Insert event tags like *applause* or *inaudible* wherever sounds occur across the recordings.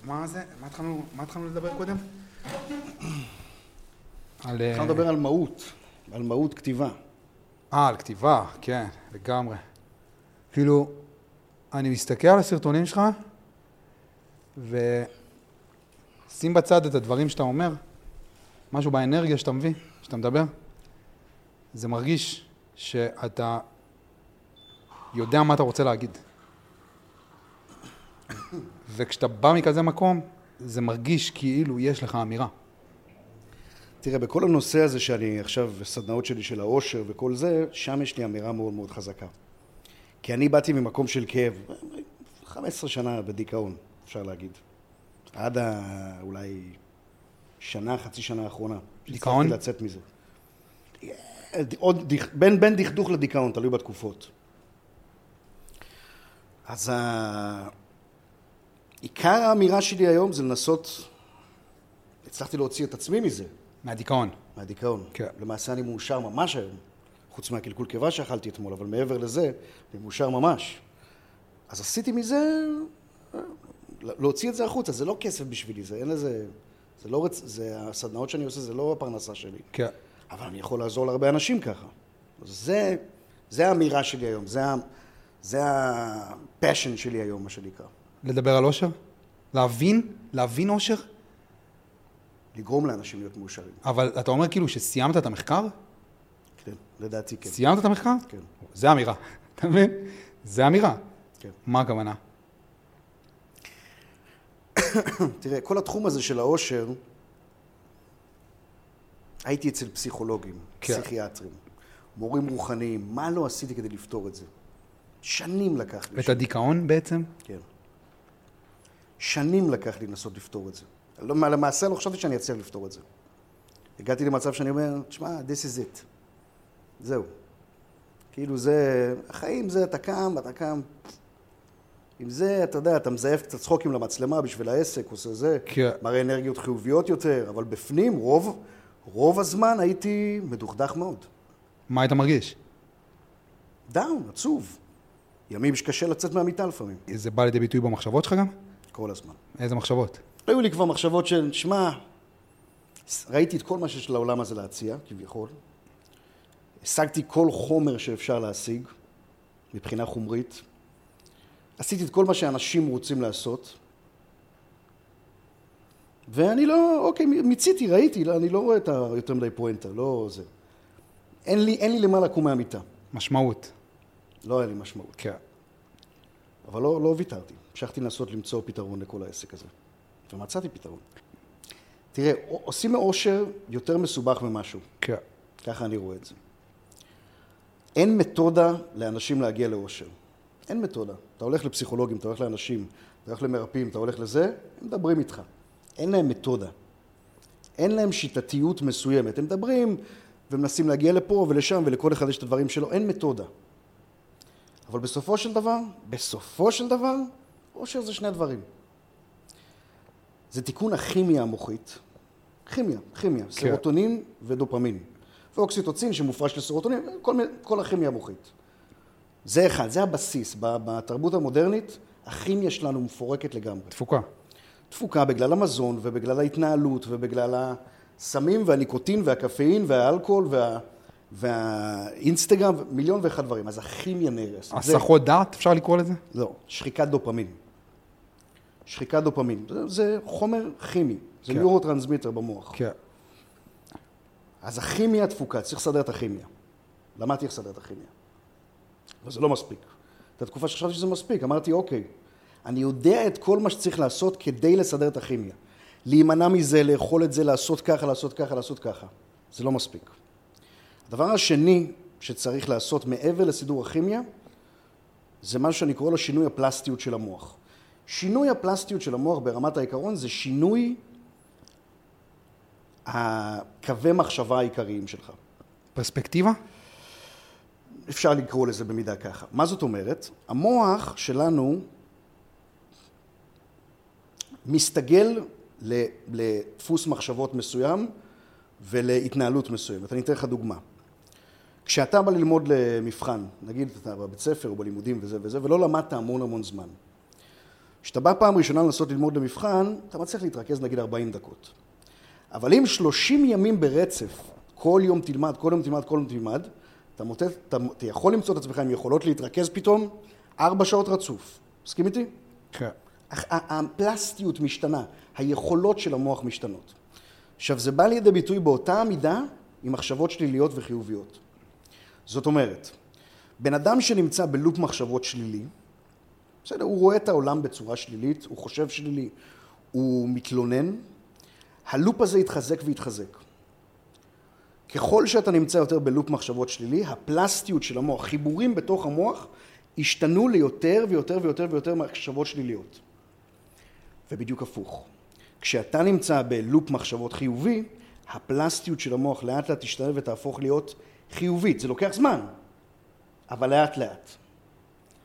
אז מה זה? מה התחלנו, מה התחלנו לדבר קודם? על... התחלנו לדבר על מהות, על מהות כתיבה. אה, על כתיבה, כן, לגמרי. כאילו, אני מסתכל על הסרטונים שלך, ושים בצד את הדברים שאתה אומר, משהו באנרגיה שאתה מביא, שאתה מדבר, זה מרגיש שאתה יודע מה אתה רוצה להגיד. וכשאתה בא מכזה מקום, זה מרגיש כאילו יש לך אמירה. תראה, בכל הנושא הזה שאני עכשיו, סדנאות שלי של העושר וכל זה, שם יש לי אמירה מאוד מאוד חזקה. כי אני באתי ממקום של כאב, 15 שנה בדיכאון, אפשר להגיד. עד ה... אולי שנה, חצי שנה האחרונה. דיכאון? שהצלחתי לצאת מזה. עוד, דיכ- בין, בין דכדוך לדיכאון, תלוי בתקופות. אז ה... עיקר האמירה שלי היום זה לנסות, הצלחתי להוציא את עצמי מזה, מהדיכאון. מהדיכאון. כן. למעשה אני מאושר ממש היום, חוץ מהקלקול קיבה שאכלתי אתמול, אבל מעבר לזה, אני מאושר ממש. אז עשיתי מזה, אה, להוציא את זה החוצה, זה לא כסף בשבילי, זה אין לזה, זה לא רצ... זה הסדנאות שאני עושה, זה לא הפרנסה שלי. כן. אבל אני יכול לעזור להרבה אנשים ככה. זה, זה האמירה שלי היום, זה, זה הפשן שלי היום, מה שנקרא. לדבר על אושר? להבין? להבין אושר? לגרום לאנשים להיות מאושרים. אבל אתה אומר כאילו שסיימת את המחקר? כן, לדעתי כן. סיימת את המחקר? כן, זה אמירה, *laughs* אתה מבין? זה אמירה. כן. מה הכוונה? *coughs* תראה, כל התחום הזה של העושר, הייתי אצל פסיכולוגים, כן. פסיכיאטרים, מורים רוחניים, מה לא עשיתי כדי לפתור את זה? שנים לקח לי. את הדיכאון בעצם? כן. שנים לקח לי לנסות לפתור את זה. לא, למעשה לא חשבתי שאני אצליח לפתור את זה. הגעתי למצב שאני אומר, תשמע, this is it. זהו. כאילו זה, החיים זה, אתה קם, אתה קם. עם זה, אתה יודע, אתה מזייף קצת צחוקים למצלמה בשביל העסק, עושה זה, כן. מראה אנרגיות חיוביות יותר, אבל בפנים, רוב, רוב הזמן הייתי מדוכדך מאוד. מה היית מרגיש? דאון, עצוב. ימים שקשה לצאת מהמיטה לפעמים, זה בא לידי ביטוי במחשבות שלך גם? כל הזמן. איזה מחשבות? היו לי כבר מחשבות של, שמע, ראיתי את כל מה שיש לעולם הזה להציע, כביכול. השגתי כל חומר שאפשר להשיג, מבחינה חומרית. עשיתי את כל מה שאנשים רוצים לעשות. ואני לא, אוקיי, מיציתי, ראיתי, לא, אני לא רואה את היותר מדי פואנטה, לא זה. אין לי, אין לי למה לקום מהמיטה. משמעות. לא היה לי משמעות. כן. אבל לא, לא ויתרתי. המשכתי לנסות למצוא פתרון לכל העסק הזה. ומצאתי פתרון. תראה, עושים מאושר יותר מסובך ממשהו. כן. ככה אני רואה את זה. אין מתודה לאנשים להגיע לאושר. אין מתודה. אתה הולך לפסיכולוגים, אתה הולך לאנשים, אתה הולך למרפאים, אתה הולך לזה, הם מדברים איתך. אין להם מתודה. אין להם שיטתיות מסוימת. הם מדברים ומנסים להגיע לפה ולשם, ולכל אחד יש את הדברים שלו. אין מתודה. אבל בסופו של דבר, בסופו של דבר, אושר זה שני דברים. זה תיקון הכימיה המוחית. כימיה, כימיה, כן. סרוטונין ודופמין. ואוקסיטוצין שמופרש לסרוטונין, כל, כל הכימיה המוחית. זה אחד, זה הבסיס. בתרבות המודרנית, הכימיה שלנו מפורקת לגמרי. תפוקה. תפוקה בגלל המזון ובגלל ההתנהלות ובגלל הסמים והניקוטין והקפאין והאלכוהול וה... והאינסטגרם, מיליון ואחד דברים. אז הכימיה נהרסת. זה- הסחות דעת, אפשר לקרוא לזה? לא, שחיקת דופמין. שחיקת דופמין. זה, זה חומר כימי, זה כן. neurotransmitter במוח. כן. אז הכימיה תפוקה, צריך לסדר את הכימיה. למדתי איך לסדר את הכימיה. אבל זה לא מספיק. הייתה תקופה שחשבתי שזה מספיק, אמרתי, אוקיי, אני יודע את כל מה שצריך לעשות כדי לסדר את הכימיה. להימנע מזה, לאכול את זה, לעשות ככה, לעשות ככה, לעשות ככה. זה לא מספיק. הדבר השני שצריך לעשות מעבר לסידור הכימיה, זה משהו שאני קורא לו שינוי הפלסטיות של המוח. שינוי הפלסטיות של המוח ברמת העיקרון זה שינוי הקווי מחשבה העיקריים שלך. פרספקטיבה? אפשר לקרוא לזה במידה ככה. מה זאת אומרת? המוח שלנו מסתגל לדפוס מחשבות מסוים ולהתנהלות מסוימת. אני אתן לך דוגמה. כשאתה בא ללמוד למבחן, נגיד אתה בבית ספר או בלימודים וזה וזה, ולא למדת המון המון זמן, כשאתה בא פעם ראשונה לנסות ללמוד למבחן, אתה מצליח להתרכז נגיד 40 דקות. אבל אם 30 ימים ברצף, כל יום תלמד, כל יום תלמד, כל יום תלמד, אתה, מוטט, אתה, אתה יכול למצוא את עצמך עם יכולות להתרכז פתאום 4 שעות רצוף. מסכים איתי? כן. הפלסטיות משתנה, היכולות של המוח משתנות. עכשיו, זה בא לידי ביטוי באותה מידה עם מחשבות שליליות וחיוביות. זאת אומרת, בן אדם שנמצא בלופ מחשבות שלילי, בסדר, הוא רואה את העולם בצורה שלילית, הוא חושב שלילי, הוא מתלונן, הלופ הזה יתחזק ויתחזק. ככל שאתה נמצא יותר בלופ מחשבות שלילי, הפלסטיות של המוח, חיבורים בתוך המוח, השתנו ליותר ויותר ויותר ויותר מחשבות שליליות. ובדיוק הפוך. כשאתה נמצא בלופ מחשבות חיובי, הפלסטיות של המוח לאט לאט תשתנה ותהפוך להיות חיובית. זה לוקח זמן, אבל לאט לאט.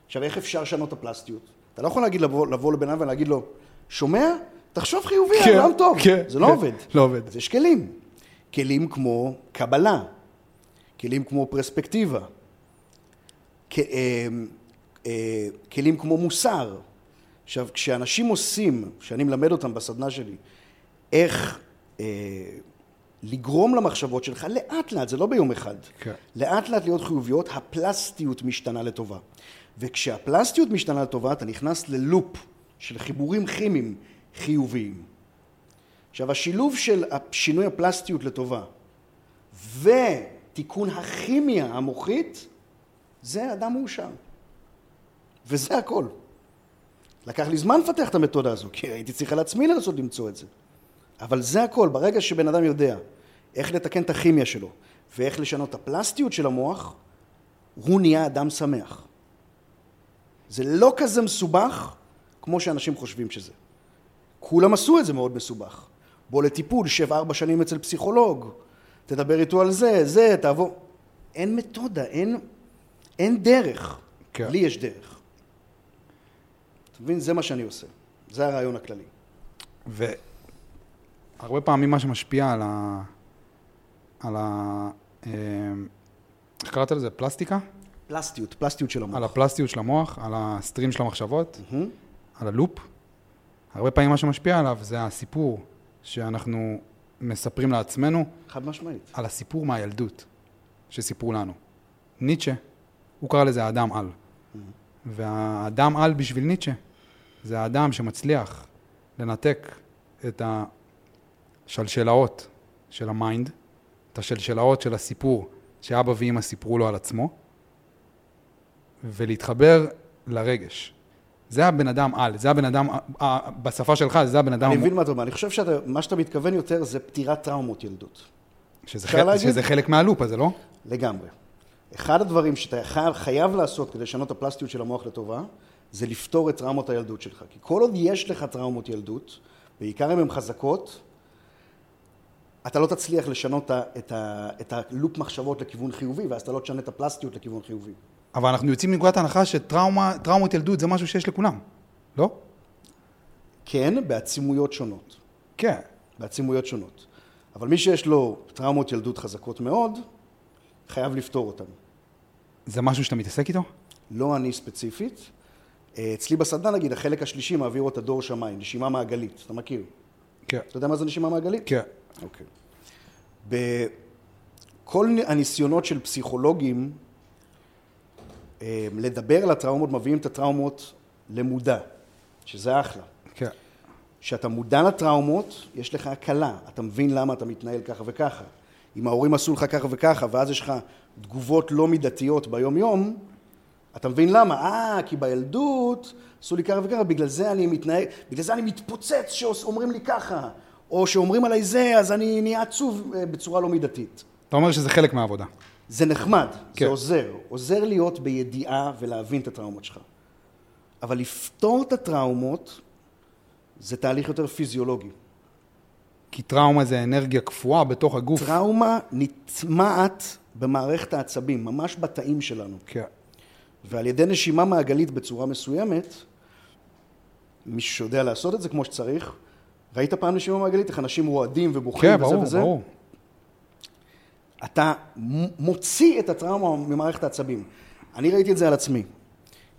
עכשיו, איך אפשר לשנות את הפלסטיות? אתה לא יכול להגיד לבוא, לבוא לבן אדם ולהגיד לו, שומע? תחשוב חיובי, כן, העולם טוב. כן, זה לא כן, עובד. לא עובד. אז יש כלים. כלים כמו קבלה, כלים כמו פרספקטיבה, כ- אה, אה, כלים כמו מוסר. עכשיו, כשאנשים עושים, שאני מלמד אותם בסדנה שלי, איך אה, לגרום למחשבות שלך לאט לאט, זה לא ביום אחד, כן. לאט לאט להיות חיוביות, הפלסטיות משתנה לטובה. וכשהפלסטיות משתנה לטובה, אתה נכנס ללופ של חיבורים כימיים חיוביים. עכשיו, השילוב של שינוי הפלסטיות לטובה ותיקון הכימיה המוחית, זה אדם מאושר. וזה הכל. לקח לי זמן לפתח את המתודה הזו, כי הייתי צריך על עצמי לנסות למצוא את זה. אבל זה הכל, ברגע שבן אדם יודע איך לתקן את הכימיה שלו ואיך לשנות את הפלסטיות של המוח, הוא נהיה אדם שמח. זה לא כזה מסובך כמו שאנשים חושבים שזה. כולם עשו את זה מאוד מסובך. בוא לטיפול, שב ארבע שנים אצל פסיכולוג, תדבר איתו על זה, זה, תעבור. אין מתודה, אין, אין דרך. כן. לי יש דרך. אתה מבין? זה מה שאני עושה. זה הרעיון הכללי. והרבה פעמים מה שמשפיע על ה... על ה... אה, איך קראת לזה? פלסטיקה? פלסטיות, פלסטיות של המוח. על הפלסטיות של המוח, על הסטרים של המחשבות, מהמם. על הלופ. הרבה פעמים מה שמשפיע עליו זה הסיפור שאנחנו מספרים לעצמנו, חד משמעית. על הסיפור מהילדות שסיפרו לנו. ניטשה, הוא קרא לזה האדם על. והאדם על בשביל ניטשה זה האדם שמצליח לנתק את השלשלאות של ה mind, את השלשלאות של הסיפור שאבא ואמא סיפרו לו על עצמו, ולהתחבר לרגש. זה הבן אדם על, זה הבן אדם, בשפה שלך, זה הבן אדם, אני מבין מה אתה אומר. אני חושב שמה שאתה מתכוון יותר זה פתירת טראומות ילדות. שזה, חלק? שזה חלק מהלופ הזה, לא? לגמרי. אחד הדברים שאתה חייב, חייב לעשות כדי לשנות את הפלסטיות של המוח לטובה, זה לפתור את טראומות הילדות שלך. כי כל עוד יש לך טראומות ילדות, בעיקר אם הן חזקות, אתה לא תצליח לשנות את ה- את, הלופ מחשבות לכיוון חיובי, ואז אתה לא תשנה את הפלסטיות לכיוון חיובי. אבל אנחנו יוצאים מנקודת ההנחה שטראומות ילדות זה משהו שיש לכולם, לא? כן, בעצימויות שונות. כן. בעצימויות שונות. אבל מי שיש לו טראומות ילדות חזקות מאוד, חייב לפתור אותן. זה משהו שאתה מתעסק איתו? לא אני ספציפית. אה, אצלי בסדנה, נגיד, החלק השלישי מעביר את הדור שמיים, נשימה מעגלית. אתה מכיר? כן. אתה יודע מה זה נשימה מעגלית? כן. אוקיי. בכל הניסיונות של פסיכולוגים אה, לדבר על הטראומות, מביאים את הטראומות למודע, שזה אחלה. כן. כשאתה מודע לטראומות, יש לך הקלה, אתה מבין למה אתה מתנהל ככה וככה. אם ההורים עשו לך ככה וככה, ואז יש לך תגובות לא מידתיות ביום-יום, אתה מבין למה? אה, כי בילדות עשו לי ככה וככה, בגלל זה אני מתנהג, בגלל זה אני מתפוצץ שאומרים לי ככה, או שאומרים עליי זה, אז אני נהיה עצוב אה, בצורה לא מידתית. אתה אומר שזה חלק מהעבודה. זה נחמד, כן. זה עוזר. עוזר להיות בידיעה ולהבין את הטראומות שלך. אבל לפתור את הטראומות זה תהליך יותר פיזיולוגי. כי טראומה זה אנרגיה קפואה בתוך הגוף. טראומה נטמעת במערכת העצבים, ממש בתאים שלנו. כן. ועל ידי נשימה מעגלית בצורה מסוימת, מישהו שיודע לעשות את זה כמו שצריך, ראית פעם נשימה מעגלית? איך אנשים רועדים ובוכים כן, וזה ברור, וזה? ברור. אתה מ- מוציא את הטראומה ממערכת העצבים. אני ראיתי את זה על עצמי.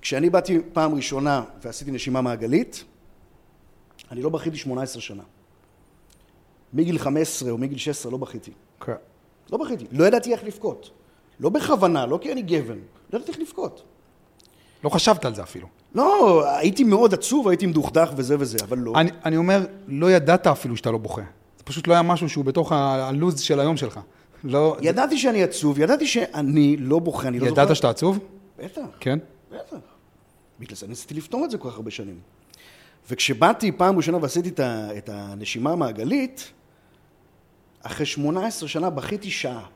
כשאני באתי פעם ראשונה ועשיתי נשימה מעגלית, אני לא בכיתי 18 שנה. מגיל 15 או מגיל 16 לא בכיתי. כן. לא בכיתי. לא ידעתי איך לבכות. לא בכוונה, לא כי אני גבן. לא ידעתי איך לבכות. לא חשבת על זה אפילו. לא, הייתי מאוד עצוב, הייתי מדוכדך וזה וזה, אבל לא. אני, אני אומר, לא ידעת אפילו שאתה לא בוכה. זה פשוט לא היה משהו שהוא בתוך הלו"ז של היום שלך. לא... ידעתי שאני עצוב, ידעתי שאני לא בוכה, אני לא זוכר... ידעת שאתה עצוב? בטח, כן. בטח. בגלל זה ניסיתי לפתור את זה כל כך הרבה שנים. וכשבאתי פעם ראשונה ועשיתי את, ה, את הנשימה המעגלית, אחרי 18 שנה בכיתי שעה.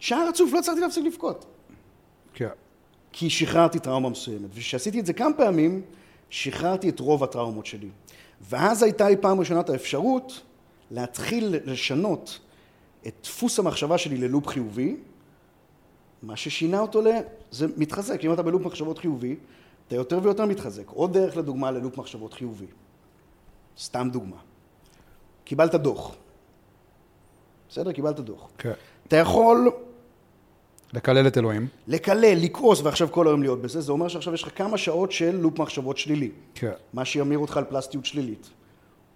שעה רצוף, לא הצלחתי להפסיק לבכות. כן. כי שחררתי טראומה מסוימת. וכשעשיתי את זה כמה פעמים, שחררתי את רוב הטראומות שלי. ואז הייתה לי פעם ראשונה את האפשרות להתחיל לשנות את דפוס המחשבה שלי ללופ חיובי, מה ששינה אותו ל... זה מתחזק. אם אתה בלופ מחשבות חיובי, אתה יותר ויותר מתחזק. עוד דרך לדוגמה ללופ מחשבות חיובי. סתם דוגמה. קיבלת דוח. בסדר? קיבלת דוח. כן. אתה יכול לקלל את אלוהים. לקלל, לכעוס ועכשיו כל היום להיות בזה, זה אומר שעכשיו יש לך כמה שעות של לופ מחשבות שלילי. כן. מה שימיר אותך על פלסטיות שלילית.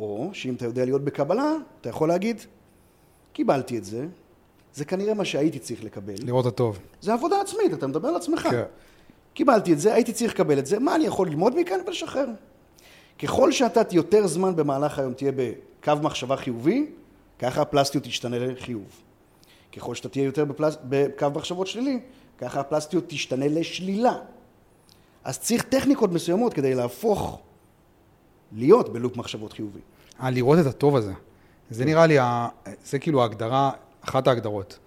או שאם אתה יודע להיות בקבלה, אתה יכול להגיד, קיבלתי את זה, זה כנראה מה שהייתי צריך לקבל. לראות הטוב. זה עבודה עצמית, אתה מדבר על עצמך. כן. קיבלתי את זה, הייתי צריך לקבל את זה, מה אני יכול ללמוד מכאן ולשחרר? ככל שאתה יותר זמן במהלך היום תהיה בקו מחשבה חיובי, ככה הפלסטיות תשתנה לחיוב. ככל שאתה תהיה יותר בפלס... בקו מחשבות שלילי, ככה הפלסטיות תשתנה לשלילה. אז צריך טכניקות מסוימות כדי להפוך להיות בלופ מחשבות חיובי. אה, לראות את הטוב הזה. זה נראה לי, זה כאילו ההגדרה, אחת ההגדרות.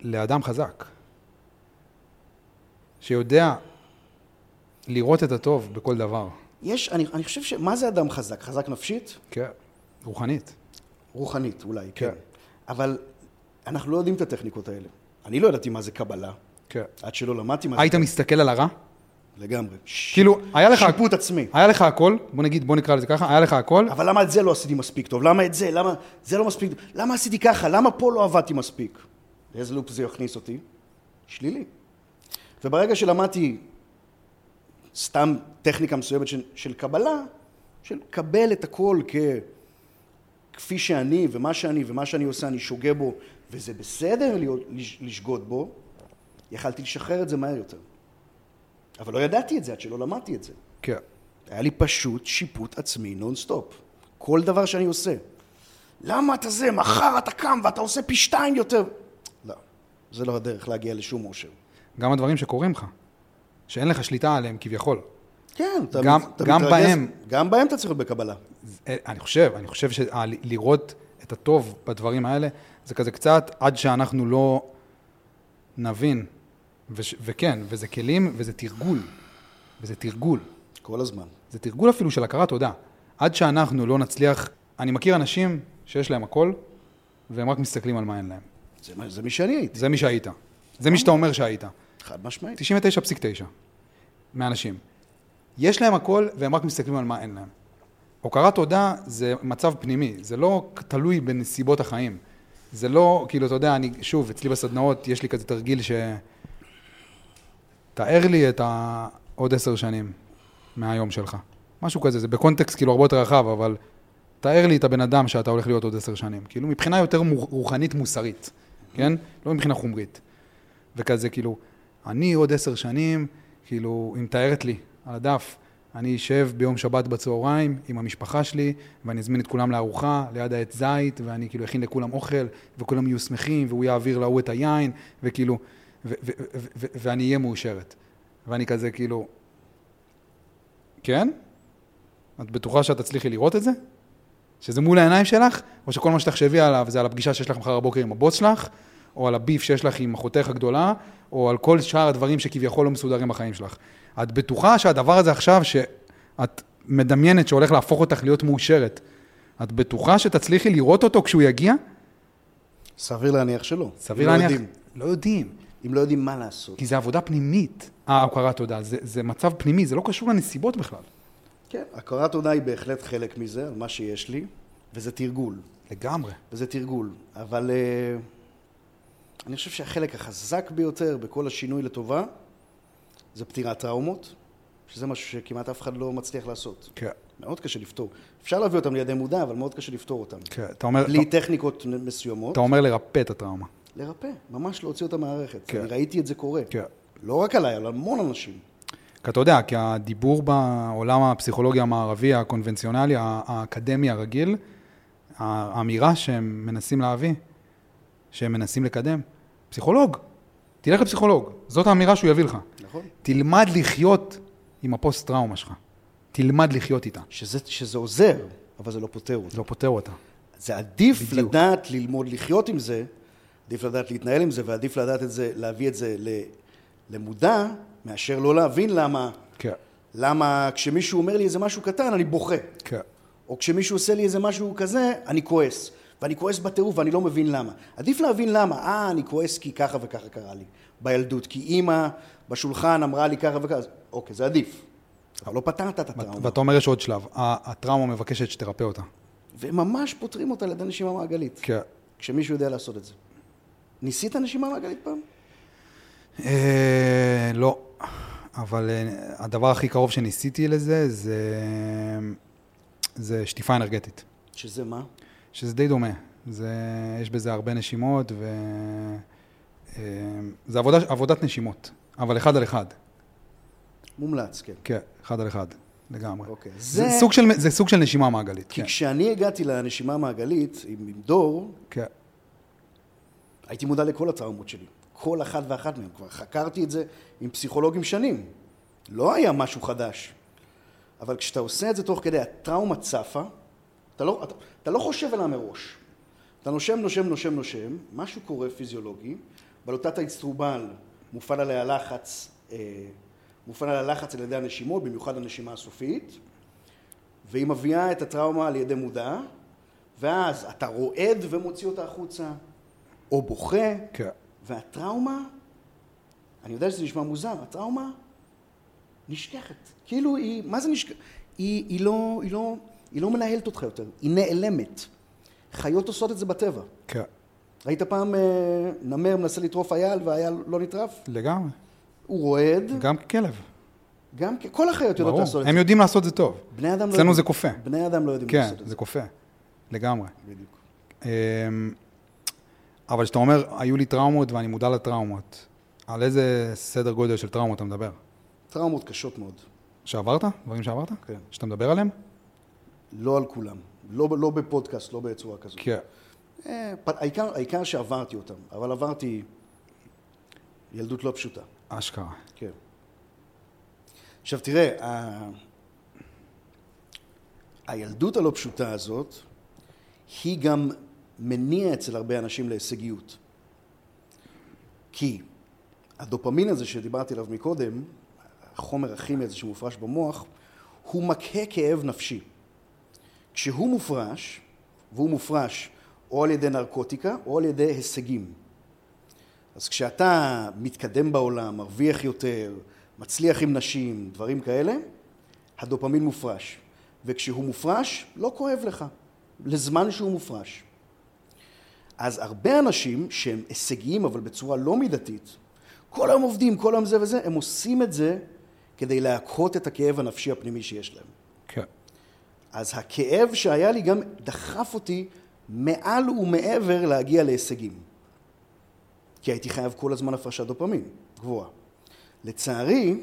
לאדם חזק. שיודע לראות את הטוב בכל דבר. יש, אני, אני חושב ש... מה זה אדם חזק? חזק נפשית? כן. רוחנית. רוחנית אולי, כן. כן. אבל אנחנו לא יודעים את הטכניקות האלה. אני לא ידעתי מה זה קבלה, כן. עד שלא למדתי מה זה היית מסתכל על הרע? לגמרי. ש- כאילו, היה לך... שיפוט עצמי. היה לך הכל, בוא נגיד, בוא נקרא לזה ככה, היה לך הכל, אבל למה את זה לא עשיתי מספיק טוב? למה את זה? למה זה לא מספיק טוב? למה עשיתי ככה? למה פה לא עבדתי מספיק? לאיזה loop זה יכניס אותי? שלילי. וברגע שלמדתי סתם טכניקה מסוימת של, של קבלה, של קבל את הכל כ... כפי שאני, ומה שאני, ומה שאני עושה, אני שוגה בו, וזה בסדר להיות, לש- לשגות בו, יכלתי לשחרר את זה מהר יותר. אבל לא ידעתי את זה עד שלא למדתי את זה. כן. היה לי פשוט שיפוט עצמי נונסטופ. כל דבר שאני עושה. למה אתה זה? מחר אתה קם ואתה עושה פי שתיים יותר. לא, זה לא הדרך להגיע לשום אושר. גם הדברים שקורים לך, שאין לך שליטה עליהם כביכול. כן, אתה, גם- אתה גם מתרגז- בהם. גם בהם אתה צריך להיות בקבלה. אני חושב, אני חושב שלראות את הטוב בדברים האלה, זה כזה קצת עד שאנחנו לא נבין, וש, וכן, וזה כלים וזה תרגול, וזה תרגול. כל הזמן. זה תרגול אפילו של הכרת תודה. עד שאנחנו לא נצליח, אני מכיר אנשים שיש להם הכל, והם רק מסתכלים על מה אין להם. זה, זה מי שאני הייתי, זה מי שהיית. זה מי שאתה אומר שהיית. חד משמעית. 99.9 מהאנשים. יש להם הכל והם רק מסתכלים על מה אין להם. הוקרת תודה זה מצב פנימי, זה לא תלוי בנסיבות החיים. זה לא, כאילו, אתה יודע, אני, שוב, אצלי בסדנאות יש לי כזה תרגיל ש... תאר לי את העוד עשר שנים מהיום שלך. משהו כזה, זה בקונטקסט כאילו הרבה יותר רחב, אבל תאר לי את הבן אדם שאתה הולך להיות עוד עשר שנים. כאילו, מבחינה יותר מו- רוחנית מוסרית, כן? לא מבחינה חומרית. וכזה, כאילו, אני עוד עשר שנים, כאילו, היא מתארת לי על הדף, אני אשב ביום שבת בצהריים עם המשפחה שלי, ואני אזמין את כולם לארוחה ליד העץ זית, ואני כאילו אכין לכולם אוכל, וכולם יהיו שמחים, והוא יעביר להוא את היין, וכאילו, ואני אהיה מאושרת. ואני כזה, כאילו, כן? את בטוחה שאת תצליחי לראות את זה? שזה מול העיניים שלך, או שכל מה שתחשבי עליו זה על הפגישה שיש לך מחר בבוקר עם הבוס שלך, או על הביף שיש לך עם אחותך הגדולה, או על כל שאר הדברים שכביכול לא מסודרים בחיים שלך. את בטוחה שהדבר הזה עכשיו, שאת מדמיינת שהולך להפוך אותך להיות מאושרת, את בטוחה שתצליחי לראות אותו כשהוא יגיע? סביר להניח שלא. סביר לא להניח. יודעים. לא יודעים. אם לא יודעים מה לעשות. כי זה עבודה פנימית, ההוקרת תודה. זה, זה מצב פנימי, זה לא קשור לנסיבות בכלל. כן, הכרת תודה היא בהחלט חלק מזה, על מה שיש לי, וזה תרגול. לגמרי. וזה תרגול. אבל uh, אני חושב שהחלק החזק ביותר בכל השינוי לטובה זה פתירת טראומות שזה משהו שכמעט אף אחד לא מצליח לעשות. כן, מאוד קשה לפתור. אפשר להביא אותם לידי מודע, אבל מאוד קשה לפתור אותם. כן. אתה אומר, בלי אתה, טכניקות מסוימות, אתה אומר לרפא את הטראומה. לרפא, ממש להוציא אותם מהמערכת. כן. אני ראיתי את זה קורה. כן. לא רק עליי, על המון אנשים. כי אתה יודע, כי הדיבור בעולם הפסיכולוגי המערבי, הקונבנציונלי, האקדמי הרגיל, האמירה שהם מנסים להביא, שהם מנסים לקדם, פסיכולוג, תלך לפסיכולוג, זאת האמירה שהוא יביא לך. נכון. תלמד לחיות עם הפוסט-טראומה שלך. תלמד לחיות איתה. שזה, שזה עוזר, אבל זה לא פותר אותה. זה לא פותר אותה. זה עדיף בדיוק. לדעת ללמוד לחיות עם זה, עדיף לדעת להתנהל עם זה, ועדיף לדעת את זה, להביא את זה למודע, מאשר לא להבין למה, כן, למה כשמישהו אומר לי איזה משהו קטן, אני בוכה. כן, או כשמישהו עושה לי איזה משהו כזה, אני כועס. ואני כועס בטירוף ואני לא מבין למה. עדיף להבין למה. אה, אני כועס כי ככה וככה קרה לי בילדות. כי אימא בשולחן אמרה לי ככה וככה. אז אוקיי, זה עדיף. אבל לא פתרת את הטראומה. ואתה אומר יש עוד שלב, הטראומה מבקשת שתרפא אותה. וממש פותרים אותה על ידי נשימה מעגלית. כן. כשמישהו יודע לעשות את זה. ניסית נשימה מעגלית פעם? אה, לא, אבל אה, הדבר הכי קרוב שניסיתי לזה זה, זה שטיפה אנרגטית, שזה מה? שזה די דומה. זה, יש בזה הרבה נשימות ו... אה, זה עבודה, עבודת נשימות, אבל אחד על אחד. מומלץ, כן. כן, אחד על אחד, לגמרי. אוקיי. זה, זה- סוג, של, זה סוג של נשימה מעגלית. כי כן, כשאני הגעתי לנשימה המעגלית עם, עם דור, כן, הייתי מודע לכל הטראומות שלי. כל אחת ואחת מהן. כבר חקרתי את זה עם פסיכולוגים שנים. לא היה משהו חדש. אבל כשאתה עושה את זה תוך כדי הטראומה צפה, אתה לא, אתה, אתה לא חושב עליה מראש. אתה נושם, נושם, נושם, נושם, משהו קורה פיזיולוגי, בלוטת האצטרובל מופעל עליה לחץ, אה, מופעל עליה לחץ על ידי הנשימות, במיוחד הנשימה הסופית, והיא מביאה את הטראומה על ידי מודע, ואז אתה רועד ומוציא אותה החוצה, או בוכה, כן. והטראומה, אני יודע שזה נשמע מוזר, הטראומה נשכחת. כאילו היא, מה זה נשכחת? היא, היא, לא, היא, לא, היא לא מנהלת אותך יותר, היא נעלמת. חיות עושות את זה בטבע. כן, ראית פעם אה, נמר מנסה לטרוף אייל והאייל לא נטרף? לגמרי. הוא רועד, גם ככלב, גם כל החיות יודעות ברור. לעשות את הם זה. יודעים לעשות זה טוב. בני אדם לא אצלנו. זה כופה. בני אדם לא יודעים כן, לעשות את זה. זה כופה. לגמרי. בדיוק. אמ, אבל כשאתה אומר, היו לי טראומות ואני מודע לטראומות, על איזה סדר גודל של טראומות אתה מדבר? טראומות קשות מאוד. שעברת? דברים שעברת? כן. שאתה מדבר עליהם? לא על כולם. לא, לא בפודקאסט, לא בצורה כזאת. כן. אה, העיקר, העיקר שעברתי אותם, אבל עברתי ילדות לא פשוטה. אשכרה. כן. עכשיו תראה, ה... הילדות הלא פשוטה הזאת, היא גם מניע אצל הרבה אנשים להישגיות. כי הדופמין הזה שדיברתי עליו מקודם, החומר הכימי הזה שמופרש במוח, הוא מקהה כאב נפשי. כשהוא מופרש, והוא מופרש או על ידי נרקוטיקה או על ידי הישגים. אז כשאתה מתקדם בעולם, מרוויח יותר, מצליח עם נשים, דברים כאלה, הדופמין מופרש. וכשהוא מופרש, לא כואב לך, לזמן שהוא מופרש. אז הרבה אנשים שהם הישגיים אבל בצורה לא מידתית, כל היום עובדים, כל היום זה וזה, הם עושים את זה כדי להקהות את הכאב הנפשי הפנימי שיש להם. כן. אז הכאב שהיה לי גם דחף אותי מעל ומעבר להגיע להישגים. כי הייתי חייב כל הזמן הפרשת דופמין גבוהה. לצערי,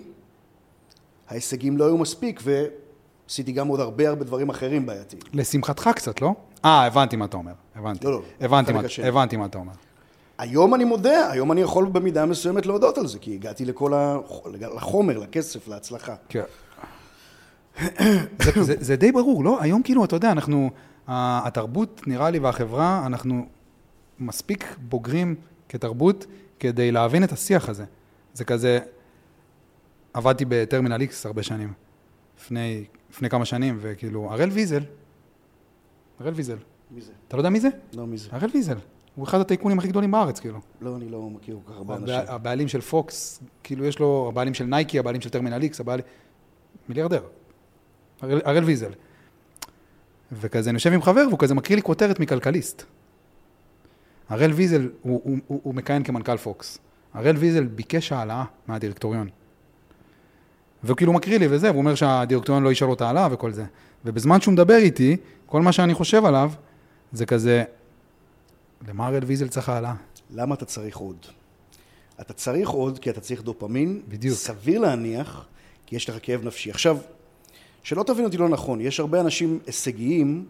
ההישגים לא היו מספיק ועשיתי גם עוד הרבה הרבה דברים אחרים בעייתיים. לשמחתך קצת, לא? אה, הבנתי מה אתה אומר. הבנתי. לא, לא, הבנתי מה-. הבנתי מה אתה אומר. היום אני מודה, היום אני יכול במידה מסוימת להודות על זה, כי הגעתי לכל ה... לחומר, לכסף, להצלחה. כן. זה, זה, זה די ברור, לא? היום כאילו, אתה יודע, אנחנו, התרבות, נראה לי, והחברה, אנחנו מספיק בוגרים כתרבות כדי להבין את השיח הזה. זה כזה, עבדתי ב Terminal X הרבה שנים, לפני, לפני כמה שנים, וכאילו, הראל ויזל, הראל ויזל, מי זה? אתה לא יודע מי זה? לא, מי זה? הראל ויזל. הוא אחד הטייקונים הכי גדולים בארץ, כאילו. לא, אני לא מכיר כל כך הרבה אנשים. הבעלים של פוקס, כאילו יש לו, הבעלים של נייקי, הבעלים של Terminal X, הבעלים... מיליארדר. הראל ויזל. וכזה, אני יושב עם חבר, והוא כזה מקריא לי כותרת מכלכליסט. הראל ויזל, הוא, הוא, הוא, הוא מכהן כמנכ"ל פוקס. הראל ויזל ביקש העלאה מהדירקטוריון. והוא כאילו מקריא לי וזה, והוא אומר שהדירקטוריון לא ישאל אותה עליו וכל זה. ובזמן שהוא מדבר איתי, כל מה שאני חושב עליו, זה כזה, למה הראל ויזל צריך העלאה? למה אתה צריך עוד? אתה צריך עוד כי אתה צריך דופמין. בדיוק. סביר להניח, כי יש לך כאב נפשי. עכשיו, שלא תבין אותי לא נכון, יש הרבה אנשים הישגיים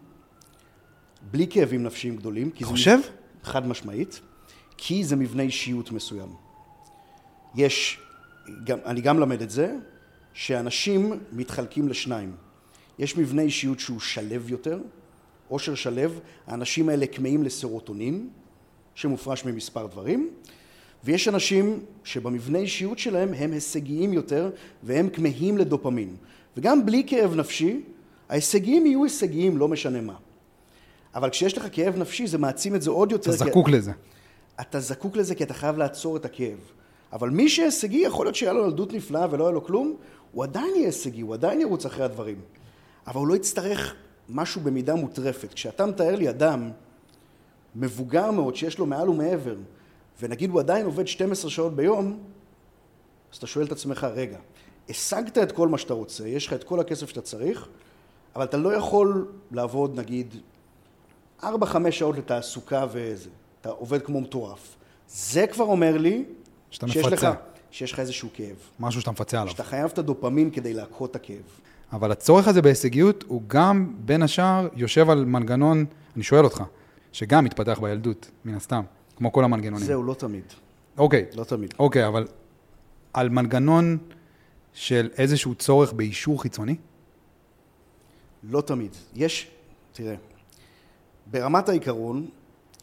בלי כאבים נפשיים גדולים. זה חושב? חד משמעית, כי זה מבנה אישיות מסוים. יש, גם, אני גם למד את זה, שאנשים מתחלקים לשניים. יש מבנה אישיות שהוא שלב יותר, עושר שלב, האנשים האלה כמהים לסרוטונין, שמופרש ממספר דברים, ויש אנשים שבמבנה אישיות שלהם הם הישגיים יותר והם כמהים לדופמין. וגם בלי כאב נפשי, ההישגיים יהיו הישגיים, לא משנה מה. אבל כשיש לך כאב נפשי זה מעצים את זה עוד יותר. אתה כי- זקוק לזה. אתה זקוק לזה כי אתה חייב לעצור את הכאב. אבל מי שהישגי, יכול להיות שהיה לו ילדות נפלאה ולא היה לו כלום, הוא עדיין יהיה הישגי, הוא עדיין ירוץ אחרי הדברים. אבל הוא לא יצטרך משהו במידה מוטרפת. כשאתה מתאר לי אדם מבוגר מאוד, שיש לו מעל ומעבר, ונגיד הוא עדיין עובד 12 שעות ביום, אז אתה שואל את עצמך, רגע, השגת את כל מה שאתה רוצה, יש לך את כל הכסף שאתה צריך, אבל אתה לא יכול לעבוד נגיד 4-5 שעות לתעסוקה וזה. אתה עובד כמו מטורף. זה כבר אומר לי שאתה שיש מפצה. לך, שיש לך איזשהו כאב. משהו שאתה מפצה עליו. שאתה חייב את הדופמין כדי להקהות את הכאב. אבל הצורך הזה בהישגיות הוא גם, בין השאר, יושב על מנגנון, אני שואל אותך, שגם מתפתח בילדות, מן הסתם, כמו כל המנגנונים. זהו, לא תמיד. אוקיי, לא תמיד. אוקיי, אבל על מנגנון של איזשהו צורך באישור חיצוני? לא תמיד. יש, תראה, ברמת העיקרון,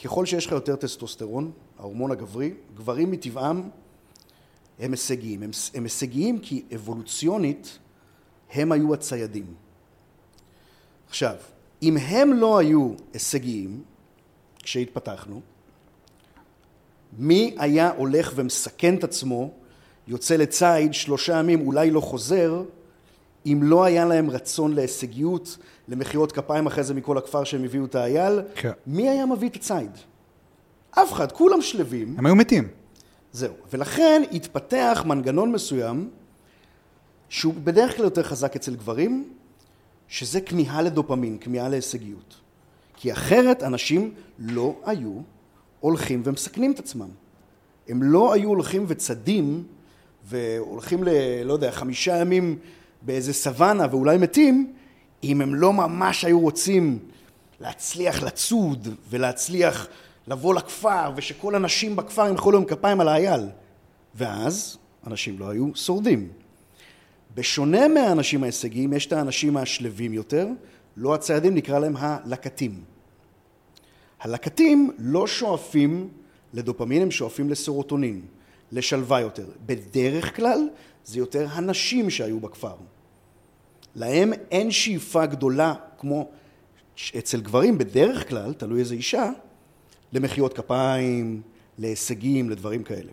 ככל שיש לך יותר טסטוסטרון, ההורמון הגברי, גברים מטבעם הם הישגיים. הם, הם הישגיים כי אבולוציונית הם היו הציידים. עכשיו, אם הם לא היו הישגיים, כשהתפתחנו, מי היה הולך ומסכן את עצמו, יוצא לציד שלושה ימים, אולי לא חוזר, אם לא היה להם רצון להישגיות, למחיאות כפיים אחרי זה מכל הכפר שהם הביאו את האייל, כן. מי היה מביא את הציד? אף אחד, כולם שלווים, הם היו מתים. זהו. ולכן התפתח מנגנון מסוים, שהוא בדרך כלל יותר חזק אצל גברים, שזה כמיהה לדופמין, כמיהה להישגיות. כי אחרת אנשים לא היו הולכים ומסכנים את עצמם. הם לא היו הולכים וצדים והולכים ל... לא יודע, חמישה ימים באיזה סוואנה ואולי מתים, אם הם לא ממש היו רוצים להצליח לצוד ולהצליח לבוא לכפר ושכל הנשים בכפר ימחאו להם כפיים על האייל. ואז אנשים לא היו שורדים. בשונה מהאנשים ההישגיים, יש את האנשים השלווים יותר, לא הציידים, נקרא להם הלקטים. הלקטים לא שואפים לדופמין, הם שואפים לסרוטונין, לשלווה יותר. בדרך כלל זה יותר הנשים שהיו בכפר. להם אין שאיפה גדולה כמו אצל גברים, בדרך כלל, תלוי איזה אישה, למחיאות כפיים, להישגים, לדברים כאלה.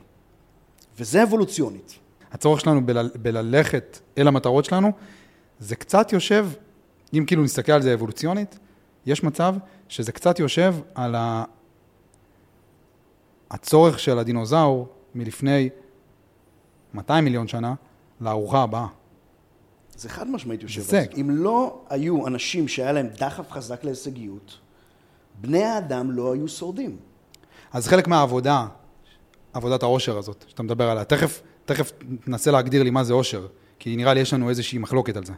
וזה אבולוציונית. הצורך שלנו בל, בללכת אל המטרות שלנו, זה קצת יושב, אם כאילו נסתכל על זה אבולוציונית, יש מצב שזה קצת יושב על ה... הצורך של הדינוזאור מלפני 200 מיליון שנה לארוחה הבאה. זה חד משמעית יושב הישג. אם לא היו אנשים שהיה להם דחף חזק להישגיות, בני האדם לא היו שורדים. אז חלק מהעבודה, עבודת העושר הזאת, שאתה מדבר עליה, תכף, תכף תנסה להגדיר לי מה זה עושר, כי נראה לי יש לנו איזושהי מחלוקת על זה.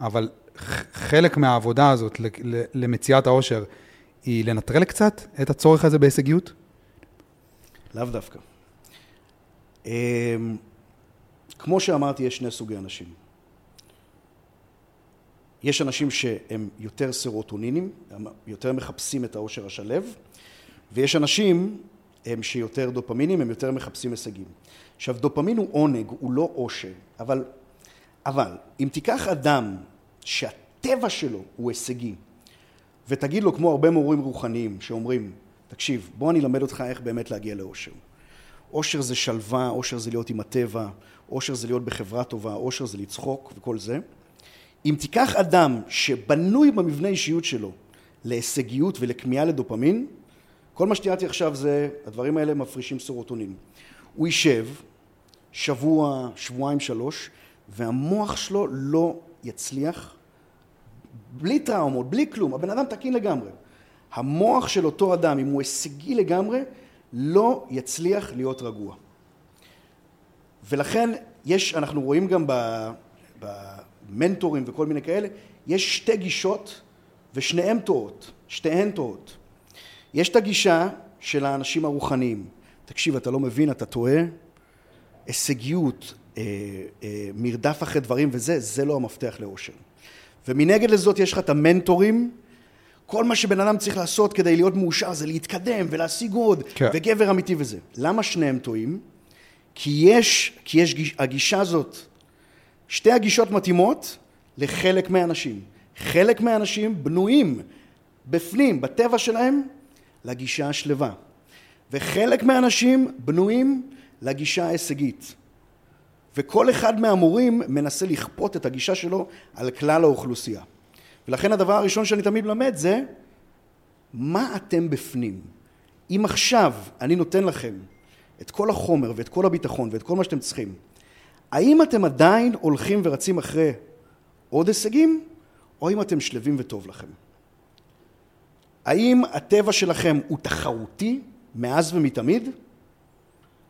אבל חלק מהעבודה הזאת למציאת העושר, היא לנטרל קצת את הצורך הזה בהישגיות? לאו דווקא. אמ, כמו שאמרתי, יש שני סוגי אנשים. יש אנשים שהם יותר סרוטונינים, הם יותר מחפשים את העושר השלב, ויש אנשים הם שיותר דופמינים, הם יותר מחפשים הישגים. עכשיו, דופמין הוא עונג, הוא לא עושר, אבל, אבל אם תיקח אדם שהטבע שלו הוא הישגי, ותגיד לו, כמו הרבה מורים רוחניים שאומרים, תקשיב, בוא אני אלמד אותך איך באמת להגיע לאושר. אושר זה שלווה, אושר זה להיות עם הטבע, אושר זה להיות בחברה טובה, אושר זה לצחוק וכל זה. אם תיקח אדם שבנוי במבנה אישיות שלו להישגיות ולכמיהה לדופמין, כל מה שתיארתי עכשיו זה, הדברים האלה מפרישים סרוטונין. הוא יישב שבוע, שבועיים, שלוש, והמוח שלו לא יצליח, בלי טראומות, בלי כלום, הבן אדם תקין לגמרי. המוח של אותו אדם, אם הוא הישגי לגמרי, לא יצליח להיות רגוע. ולכן יש, אנחנו רואים גם במנטורים וכל מיני כאלה, יש שתי גישות ושניהם טועות, שתיהן טועות. יש את הגישה של האנשים הרוחניים. תקשיב, אתה לא מבין, אתה טועה. הישגיות, אה, אה, מרדף אחרי דברים וזה, זה לא המפתח לאושר. ומנגד לזאת יש לך את המנטורים, כל מה שבן אדם צריך לעשות כדי להיות מאושר זה להתקדם ולהשיג עוד, כן. וגבר אמיתי וזה. למה שניהם טועים? כי יש, כי יש גיש, הגישה הזאת, שתי הגישות מתאימות לחלק מהאנשים. חלק מהאנשים בנויים בפנים, בטבע שלהם, לגישה השלווה. וחלק מהאנשים בנויים לגישה ההישגית. וכל אחד מהמורים מנסה לכפות את הגישה שלו על כלל האוכלוסייה. ולכן הדבר הראשון שאני תמיד מלמד זה מה אתם בפנים. אם עכשיו אני נותן לכם את כל החומר ואת כל הביטחון ואת כל מה שאתם צריכים, האם אתם עדיין הולכים ורצים אחרי עוד הישגים, או האם אתם שלווים וטוב לכם? האם הטבע שלכם הוא תחרותי מאז ומתמיד,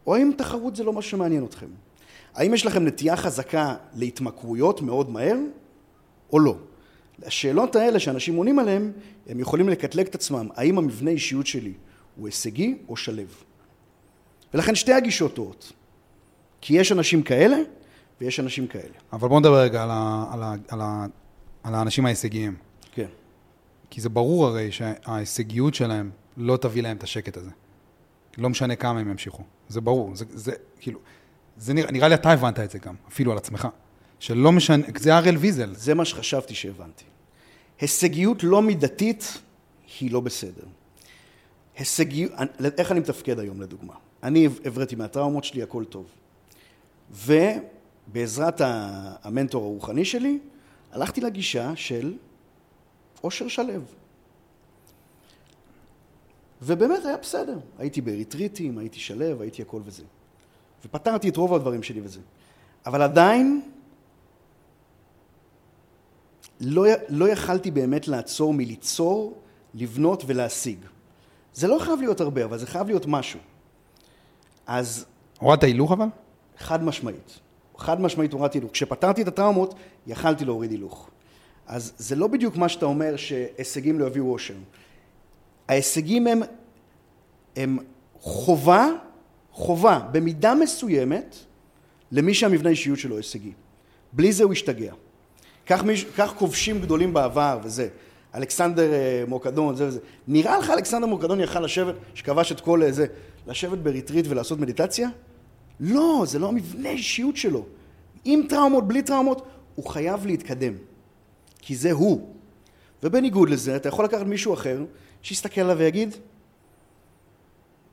או האם תחרות זה לא מה שמעניין אתכם? האם יש לכם נטייה חזקה להתמכרויות מאוד מהר, או לא? השאלות האלה שאנשים עונים עליהן, הם יכולים לקטלג את עצמם, האם המבנה אישיות שלי הוא הישגי או שלו. ולכן שתי הגישות טועות. כי יש אנשים כאלה ויש אנשים כאלה. אבל בואו נדבר רגע על, ה, על, ה, על, ה, על האנשים ההישגיים. כן. כי זה ברור הרי שההישגיות שלהם לא תביא להם את השקט הזה. לא משנה כמה הם ימשיכו. זה ברור. זה, זה כאילו, זה נראה, נראה לי אתה הבנת את זה גם, אפילו על עצמך. שלא משנה, זה אריאל ויזל. זה מה שחשבתי שהבנתי. הישגיות לא מידתית היא לא בסדר. הישגיות, איך אני מתפקד היום לדוגמה? אני הבראתי מהטראומות שלי, הכל טוב. ובעזרת המנטור הרוחני שלי, הלכתי לגישה של אושר שלו. ובאמת היה בסדר. הייתי בריטריטים, הייתי שלו, הייתי הכל וזה. ופתרתי את רוב הדברים שלי וזה. אבל עדיין לא, לא יכלתי באמת לעצור מליצור, לבנות ולהשיג. זה לא חייב להיות הרבה, אבל זה חייב להיות משהו. אז... הורדת הילוך אבל? חד משמעית. חד משמעית הורדתי הילוך. כשפתרתי את הטראומות, יכלתי להוריד הילוך. אז זה לא בדיוק מה שאתה אומר שהישגים לא יביאו אושר. ההישגים הם, הם חובה, חובה, במידה מסוימת, למי שהמבנה האישיות שלו הישגי. בלי זה הוא ישתגע. כך, מיש, כך כובשים גדולים בעבר וזה. אלכסנדר אה, מוקדון, זה וזה. נראה לך אלכסנדר מוקדון יכל לשבת, שכבש את כל אה, זה, לשבת בריטריט ולעשות מדיטציה? לא, זה לא המבנה אישיות שלו. עם טראומות, בלי טראומות, הוא חייב להתקדם. כי זה הוא. ובניגוד לזה, אתה יכול לקחת מישהו אחר, שיסתכל עליו ויגיד,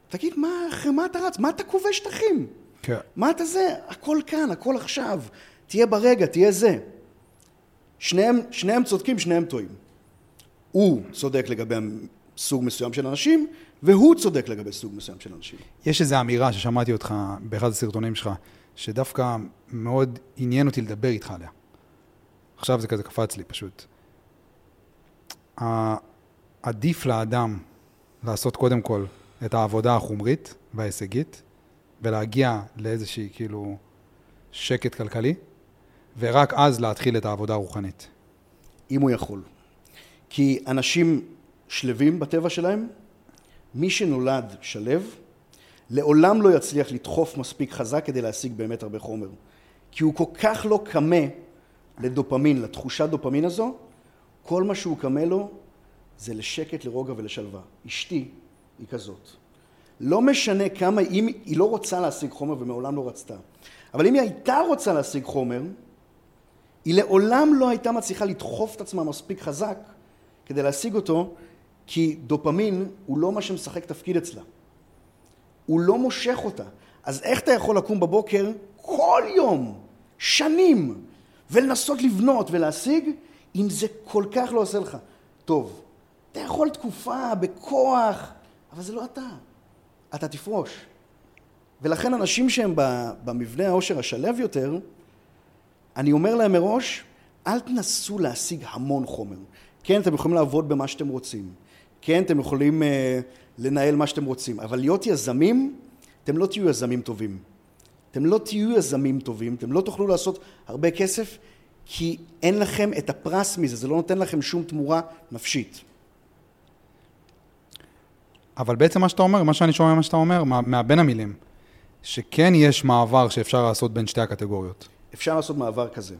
תגיד, מה, אחרי מה אתה רץ? מה אתה כובש שטחים? כן. מה אתה זה? הכל כאן, הכל עכשיו. תהיה ברגע, תהיה זה. שניהם, שניהם צודקים, שניהם טועים. הוא צודק לגבי סוג מסוים של אנשים, והוא צודק לגבי סוג מסוים של אנשים. יש איזו אמירה ששמעתי אותך באחד הסרטונים שלך, שדווקא מאוד עניין אותי לדבר איתך עליה. עכשיו זה כזה קפץ לי פשוט. עדיף לאדם לעשות קודם כל את העבודה החומרית וההישגית, ולהגיע לאיזושהי כאילו שקט כלכלי, ורק אז להתחיל את העבודה הרוחנית. אם הוא יכול. כי אנשים שלווים בטבע שלהם, מי שנולד שלו, לעולם לא יצליח לדחוף מספיק חזק כדי להשיג באמת הרבה חומר. כי הוא כל כך לא קמה לדופמין, לתחושת דופמין הזו, כל מה שהוא קמה לו זה לשקט, לרוגע ולשלווה. אשתי היא כזאת. לא משנה כמה, אם היא לא רוצה להשיג חומר ומעולם לא רצתה, אבל אם היא הייתה רוצה להשיג חומר, היא לעולם לא הייתה מצליחה לדחוף את עצמה מספיק חזק כדי להשיג אותו, כי דופמין הוא לא מה שמשחק תפקיד אצלה. הוא לא מושך אותה. אז איך אתה יכול לקום בבוקר כל יום, שנים, ולנסות לבנות ולהשיג, אם זה כל כך לא עושה לך טוב? אתה יכול תקופה, בכוח, אבל זה לא אתה. אתה תפרוש. ולכן אנשים שהם במבנה העושר השלב יותר, אני אומר להם מראש, אל תנסו להשיג המון חומר. כן, אתם יכולים לעבוד במה שאתם רוצים. כן, אתם יכולים uh, לנהל מה שאתם רוצים. אבל להיות יזמים, אתם לא תהיו יזמים טובים. אתם לא תהיו יזמים טובים, אתם לא תוכלו לעשות הרבה כסף, כי אין לכם את הפרס מזה, זה לא נותן לכם שום תמורה נפשית. אבל בעצם מה שאתה אומר, מה שאני שומע מה שאתה אומר, מה, מהבין המילים, שכן יש מעבר שאפשר לעשות בין שתי הקטגוריות. אפשר לעשות מעבר כזה.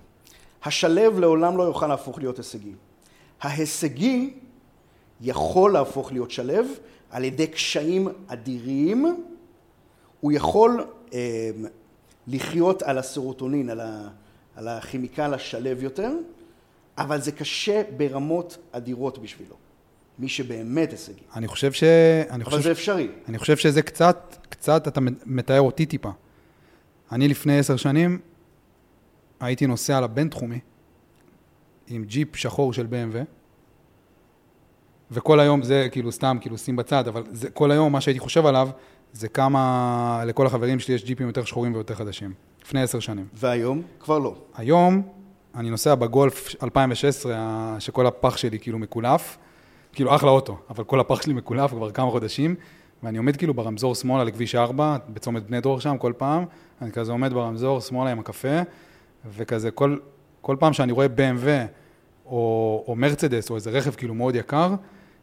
השלב לעולם לא יוכל להפוך להיות הישגי. ההישגי יכול להפוך להיות שלב על ידי קשיים אדירים, הוא יכול אה, לחיות על הסרוטונין, על, ה, על הכימיקל השלב יותר, אבל זה קשה ברמות אדירות בשבילו. מי שבאמת הישגי. אני חושב ש... אני אבל חושב, זה אפשרי. אני חושב שזה קצת, קצת, אתה מתאר אותי טיפה. אני לפני עשר שנים הייתי נוסע על הבינתחומי עם ג'יפ שחור של BMW, וכל היום, זה כאילו סתם, כאילו שים בצד, אבל זה, כל היום מה שהייתי חושב עליו, זה כמה, לכל החברים שלי יש ג'יפים יותר שחורים ויותר חדשים. לפני עשר שנים. והיום כבר לא. היום אני נוסע בגולף 2016, ה- שכל הפח שלי כאילו מקולף, כאילו אחלה אוטו, אבל כל הפח שלי מקולף כבר כמה חודשים, ואני עומד כאילו ברמזור שמאלה לכביש 4, בצומת בני דרור שם כל פעם, אני כזה עומד ברמזור שמאלה עם הקפה, וכזה כל, כל פעם שאני רואה BMW או, או מרצדס או איזה רכב כאילו מאוד יקר,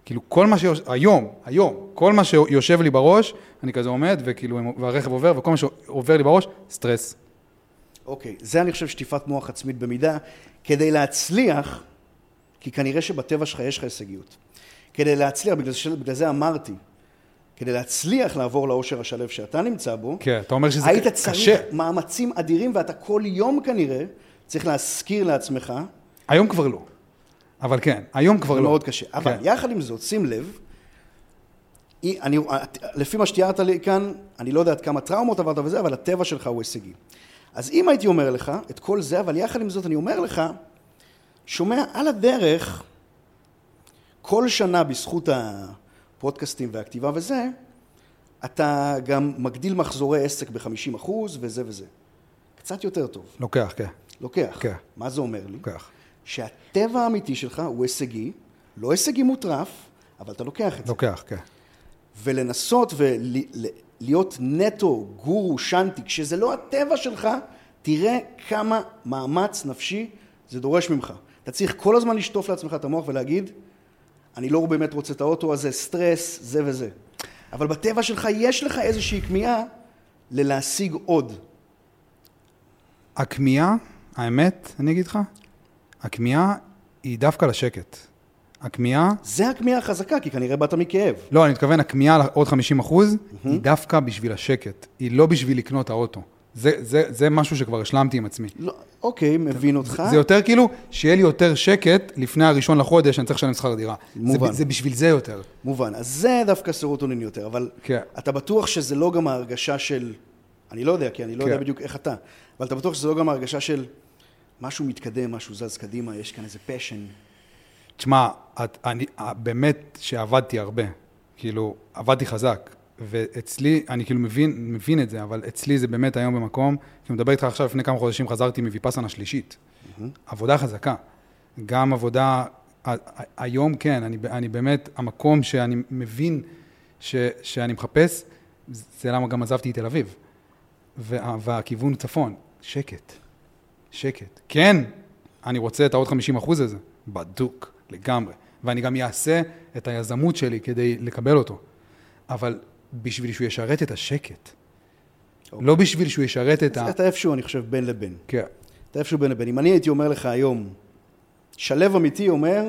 כאילו כל מה שיושב, היום, היום, כל מה שיושב לי בראש, אני כזה עומד, וכאילו, והרכב עובר, וכל מה שעובר לי בראש, סטרס. אוקיי, זה אני חושב שטיפת מוח עצמית במידה. כדי להצליח, כי כנראה שבטבע שלך יש לך הישגיות. כדי להצליח, בגלל. בגלל זה אמרתי, כדי להצליח לעבור לאושר השלב שאתה נמצא בו, כן, אתה אומר שזה היית ק- צריך קשה. מאמצים אדירים, ואתה כל יום כנראה צריך להזכיר לעצמך, היום כבר לא. אבל כן, היום כבר לא. מאוד קשה. אבל כן. יחד עם זאת, שים לב, אי- אני, לפי מה שתיארת לי כאן, אני לא יודע עד כמה טראומות עברת וזה, אבל הטבע שלך הוא הישגי. אז אם הייתי אומר לך את כל זה, אבל יחד עם זאת אני אומר לך, שומע על הדרך, כל שנה בזכות הפודקאסטים והכתיבה וזה, אתה גם מגדיל מחזורי עסק ב-50 אחוז וזה וזה. קצת יותר טוב. לוקח, כן, לוקח. כן. מה זה אומר לי? לוקח. שהטבע האמיתי שלך הוא הישגי, לא הישגי מוטרף, אבל אתה לוקח את זה. לוקח, כן. ולנסות ולהיות נטו גורו שנטי, כשזה לא הטבע שלך, תראה כמה מאמץ נפשי זה דורש ממך. אתה צריך כל הזמן לשטוף לעצמך את המוח ולהגיד, אני לא באמת רוצה את האוטו הזה, סטרס, זה וזה. אבל בטבע שלך יש לך איזושהי כמיהה ללהשיג עוד. הכמיהה, האמת, אני אגיד לך, הכמיהה היא דווקא לשקט. הכמיהה, זה הכמיהה החזקה, כי כנראה באת מכאב. לא, אני מתכוון, הכמיהה לעוד 50 אחוז, היא דווקא בשביל השקט. היא לא בשביל לקנות האוטו. זה, זה, זה משהו שכבר השלמתי עם עצמי. לא, אוקיי, מבין אותך. זה יותר כאילו, שיהיה לי יותר שקט לפני הראשון לחודש, אני צריך לשלם שכר דירה. מובן. זה, זה בשביל זה יותר. מובן. אז זה דווקא סרוטונין יותר, אבל כן. אתה בטוח שזה לא גם ההרגשה של... אני לא יודע, כי אני לא כן. יודע בדיוק איך אתה, אבל אתה בטוח שזה לא גם ההרגשה של משהו מתקדם, משהו זז קדימה, יש כאן איזה פשן. תשמע, את, אני באמת שעבדתי הרבה, כאילו, עבדתי חזק, ואצלי, אני כאילו מבין, מבין את זה, אבל אצלי זה באמת היום במקום, כי מדבר איתך עכשיו, לפני כמה חודשים חזרתי מוויפאסנה שלישית. עבודה חזקה. גם עבודה, היום כן, אני, אני באמת, המקום שאני מבין ש, שאני מחפש, זה למה גם עזבתי את תל אביב. וה, והכיוון צפון, שקט. שקט. כן, אני רוצה את העוד 50 אחוז הזה, בדוק, לגמרי. ואני גם אעשה את היזמות שלי כדי לקבל אותו. אבל בשביל שהוא ישרת את השקט. אוקיי. לא בשביל שהוא ישרת את ה... אתה איפשהו, אני חושב, בין לבין. כן. אתה איפשהו בין לבין. אם אני הייתי אומר לך היום, שלב אמיתי אומר,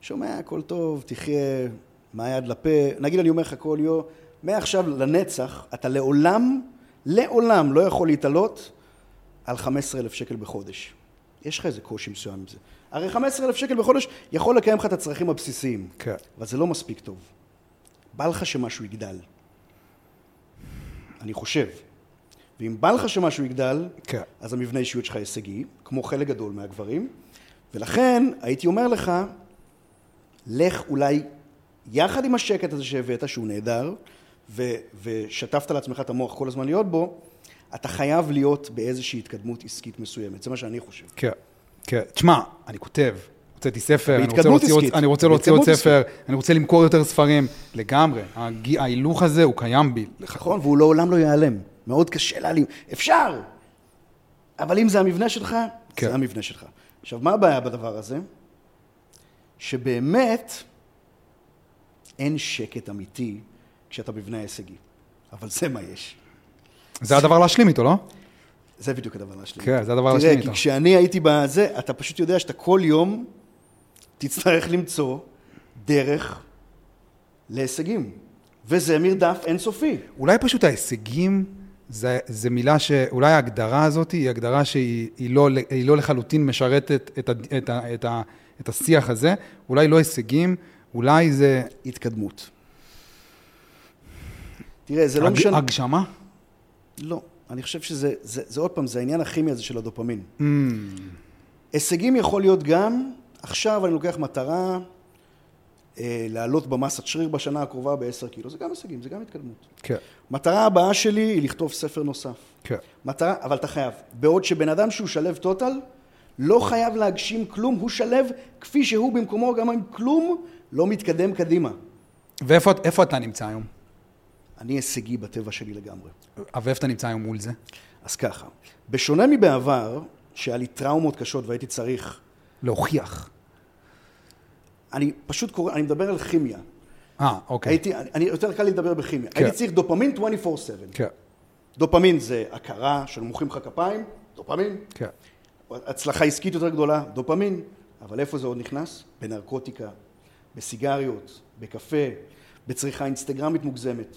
שומע, הכל טוב, תחיה מהיד לפה. נגיד, אני אומר לך כל יום, מעכשיו לנצח, אתה לעולם, לעולם לא יכול להתעלות על 15,000 שקל בחודש. יש לך איזה קושי מסוים עם זה. הרי 15,000 שקל בחודש יכול לקיים לך את הצרכים הבסיסיים, כן. אבל זה לא מספיק טוב. בא לך שמשהו יגדל. אני חושב. ואם בא לך שמשהו יגדל, כן. אז המבנה אישיות שלך הישגי, כמו חלק גדול מהגברים, ולכן הייתי אומר לך, לך אולי יחד עם השקט הזה שהבאת, שהוא נהדר, ו- ושטפת לעצמך את המוח כל הזמן להיות בו, אתה חייב להיות באיזושהי התקדמות עסקית מסוימת, זה מה שאני חושב. כן, כן. תשמע, אני כותב, הוצאתי ספר, אני רוצה להוציא. אני רוצה להוציא עוד ספר, אני רוצה למכור יותר ספרים, לגמרי. ההילוך הזה הוא קיים בי. נכון, והוא לעולם לא ייעלם. מאוד קשה להעלים. אפשר, אבל אם זה המבנה שלך, כן. זה המבנה שלך. עכשיו, מה הבעיה בדבר הזה? שבאמת אין שקט אמיתי כשאתה מבנה ההישגי. אבל זה מה יש. זה הדבר להשלים איתו, לא? זה בדיוק הדבר להשלים. כן, זה הדבר תראה, להשלים כי איתו. כשאני הייתי בזה, אתה פשוט יודע שאתה כל יום תצטרך למצוא דרך להישגים. וזה מרדף אינסופי. אולי פשוט ההישגים, זה, זה מילה שאולי ההגדרה הזאת היא הגדרה שהיא היא לא, היא לא לחלוטין משרתת את, ה, את, ה, את, ה, את השיח הזה, אולי לא הישגים, אולי זה התקדמות. תראה, זה לא הג, משנה... הגשמה. לא. אני חושב שזה, זה, זה עוד פעם, זה העניין הכימי הזה של הדופמין. Mm, הישגים יכול להיות גם, עכשיו אני לוקח מטרה אה, לעלות במסת שריר בשנה הקרובה ב-10 קילו, זה גם הישגים, זה גם התקדמות. כן, מטרה הבאה שלי היא לכתוב ספר נוסף. כן. מטרה, אבל אתה חייב. בעוד שבן אדם שהוא שלב טוטל, לא חייב להגשים כלום, הוא שלב כפי שהוא במקומו, גם אם כלום לא מתקדם קדימה. ואיפה איפה אתה נמצא היום? אני הישגי בטבע שלי לגמרי. ואיפה אתה נמצא היום מול זה? אז ככה, בשונה מבעבר, שהיה לי טראומות קשות והייתי צריך, להוכיח. אני פשוט קורא, אני מדבר על כימיה. אה, אוקיי. הייתי, אני, יותר קל לי לדבר בכימיה. כן. הייתי צריך דופמין 24/7. כן, דופמין זה הכרה של מוחאים לך כפיים, דופמין. כן. הצלחה עסקית יותר גדולה, דופמין. אבל איפה זה עוד נכנס? בנרקוטיקה, בסיגריות, בקפה, בצריכה אינסטגרמית מוגזמת.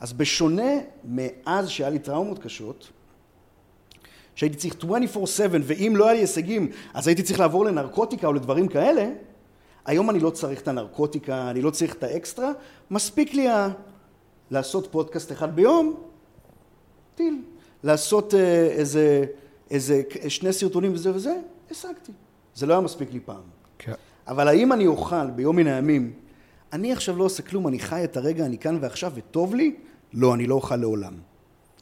אז בשונה מאז שהיה לי טראומות קשות, שהייתי צריך 24/7, ואם לא היה לי הישגים, אז הייתי צריך לעבור לנרקוטיקה או לדברים כאלה, היום אני לא צריך את הנרקוטיקה, אני לא צריך את האקסטרה, מספיק לי ה... לעשות פודקאסט אחד ביום, טיל. לעשות אה, איזה, איזה שני סרטונים וזה וזה, השגתי. זה לא היה מספיק לי פעם. כן. אבל האם אני אוכל ביום מן הימים, אני עכשיו לא עושה כלום, אני חי את הרגע, אני כאן ועכשיו וטוב לי? לא, אני לא אוכל לעולם.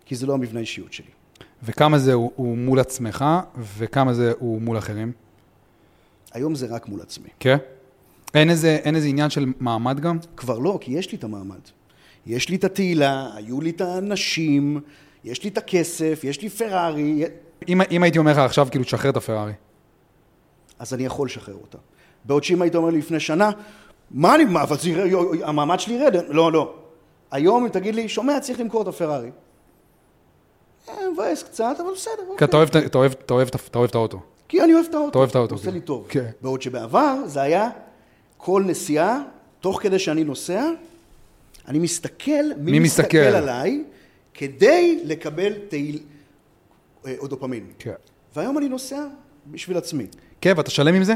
כי זה לא המבנה האישיות שלי. וכמה זה הוא, הוא מול עצמך, וכמה זה הוא מול אחרים? היום זה רק מול עצמי. כן? אין איזה, אין איזה עניין של מעמד גם? כבר לא, כי יש לי את המעמד. יש לי את התהילה, היו לי את האנשים, יש לי את הכסף, יש לי פרארי, אם, אם הייתי אומר לך עכשיו, כאילו, תשחרר את הפרארי. אז אני יכול לשחרר אותה. בעוד שאם היית אומר לי לפני שנה, מה אני, מה, אבל זה המעמד שלי ירד, לא, לא. היום אם תגיד לי, שומע, צריך למכור את הפרארי. אה, מבאס קצת, אבל בסדר, כי. אתה אוהב, את האוטו. כי אני אוהב את האוטו. אתה אוהב את האוטו, עושה כן. לי טוב. כן. בעוד שבעבר זה היה כל נסיעה, תוך כדי שאני נוסע, אני מסתכל מי, מסתכל? עליי כדי לקבל תהיל... אה, או דופמין. כן. והיום אני נוסע בשביל עצמי. כן, ואתה שלם עם זה?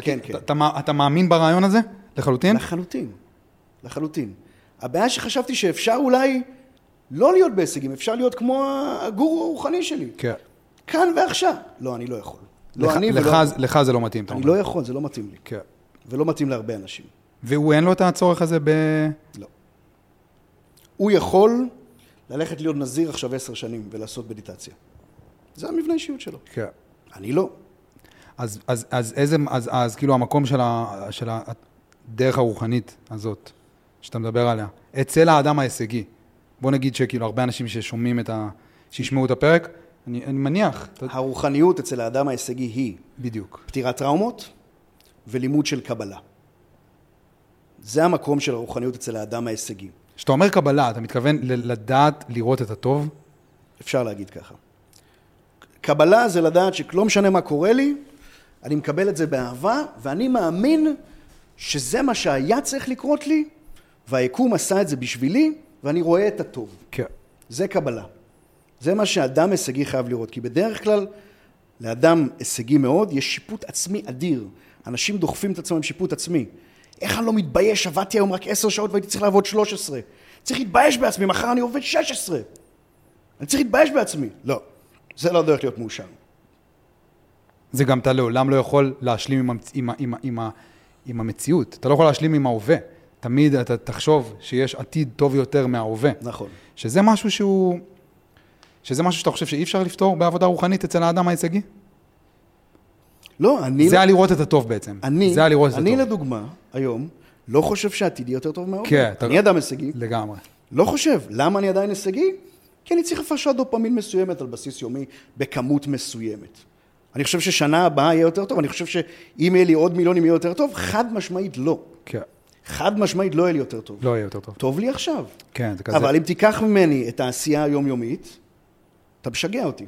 כן, כן. אתה מאמין ברעיון הזה? לחלוטין? לחלוטין, לחלוטין. הבעיה שחשבתי שאפשר אולי לא להיות בהישגים, אפשר להיות כמו הגורו הרוחני שלי. כן. כאן ועכשיו. לא, אני לא יכול. לא לך, אני לך, ולא... לך זה לא מתאים, אתה אני אומר. לא יכול, זה לא מתאים לי. כן. ולא מתאים להרבה אנשים. והוא אין לו את הצורך הזה ב... לא. הוא יכול ללכת להיות נזיר עכשיו עשר שנים ולעשות מדיטציה. זה המבנה האישיות שלו. כן. אני לא. אז, אז, אז איזה, אז, אז כאילו המקום של, ה, של הדרך הרוחנית הזאת, שאתה מדבר עליה, אצל האדם ההישגי, בוא נגיד שכאילו הרבה אנשים ששומעים את ה... שישמעו את הפרק, אני, אני מניח, הרוחניות אצל האדם ההישגי היא בדיוק. פתירת טראומות ולימוד של קבלה. זה המקום של הרוחניות אצל האדם ההישגי. כשאתה אומר קבלה, אתה מתכוון לדעת לראות את הטוב? אפשר להגיד ככה. קבלה זה לדעת שלא משנה מה קורה לי, אני מקבל את זה באהבה, ואני מאמין שזה מה שהיה צריך לקרות לי, והיקום עשה את זה בשבילי, ואני רואה את הטוב. כן. זה קבלה. זה מה שאדם הישגי חייב לראות, כי בדרך כלל לאדם הישגי מאוד יש שיפוט עצמי אדיר. אנשים דוחפים את עצמם עם שיפוט עצמי. איך אני לא מתבייש, עבדתי היום רק עשר שעות והייתי צריך לעבוד שלוש עשרה. צריך להתבייש בעצמי, מחר אני עובד שש עשרה. אני צריך להתבייש בעצמי. לא, זה לא הדרך להיות מאושר. זה גם אתה לעולם לא יכול להשלים עם, המצ... עם. עם. עם, ה... עם המציאות. אתה לא יכול להשלים עם ההווה. תמיד אתה תחשוב שיש עתיד טוב יותר מההווה. נכון. שזה משהו שהוא, שזה משהו שאתה חושב שאי אפשר לפתור בעבודה רוחנית אצל האדם ההישגי? לא, אני... זה היה לראות את הטוב בעצם. אני, זה היה לראות את אני הטוב. לדוגמה, היום, לא חושב שעתידי יותר טוב מהאוכל. כן, אתה- אני אדם הישגי. לגמרי. לא חושב. למה אני עדיין הישגי? כי אני צריך הפרשת דופמין מסוימת על בסיס יומי בכמות מסוימת. אני חושב ששנה הבאה יהיה יותר טוב, אני חושב שאם יהיה לי עוד מיליונים יהיה יותר טוב, חד משמעית לא. כן. חד משמעית לא יהיה לי יותר טוב. לא יהיה יותר טוב. טוב לי עכשיו. כן, זה כזה. אבל אם תיקח ממני את העשייה היומיומית, אתה משגע אותי.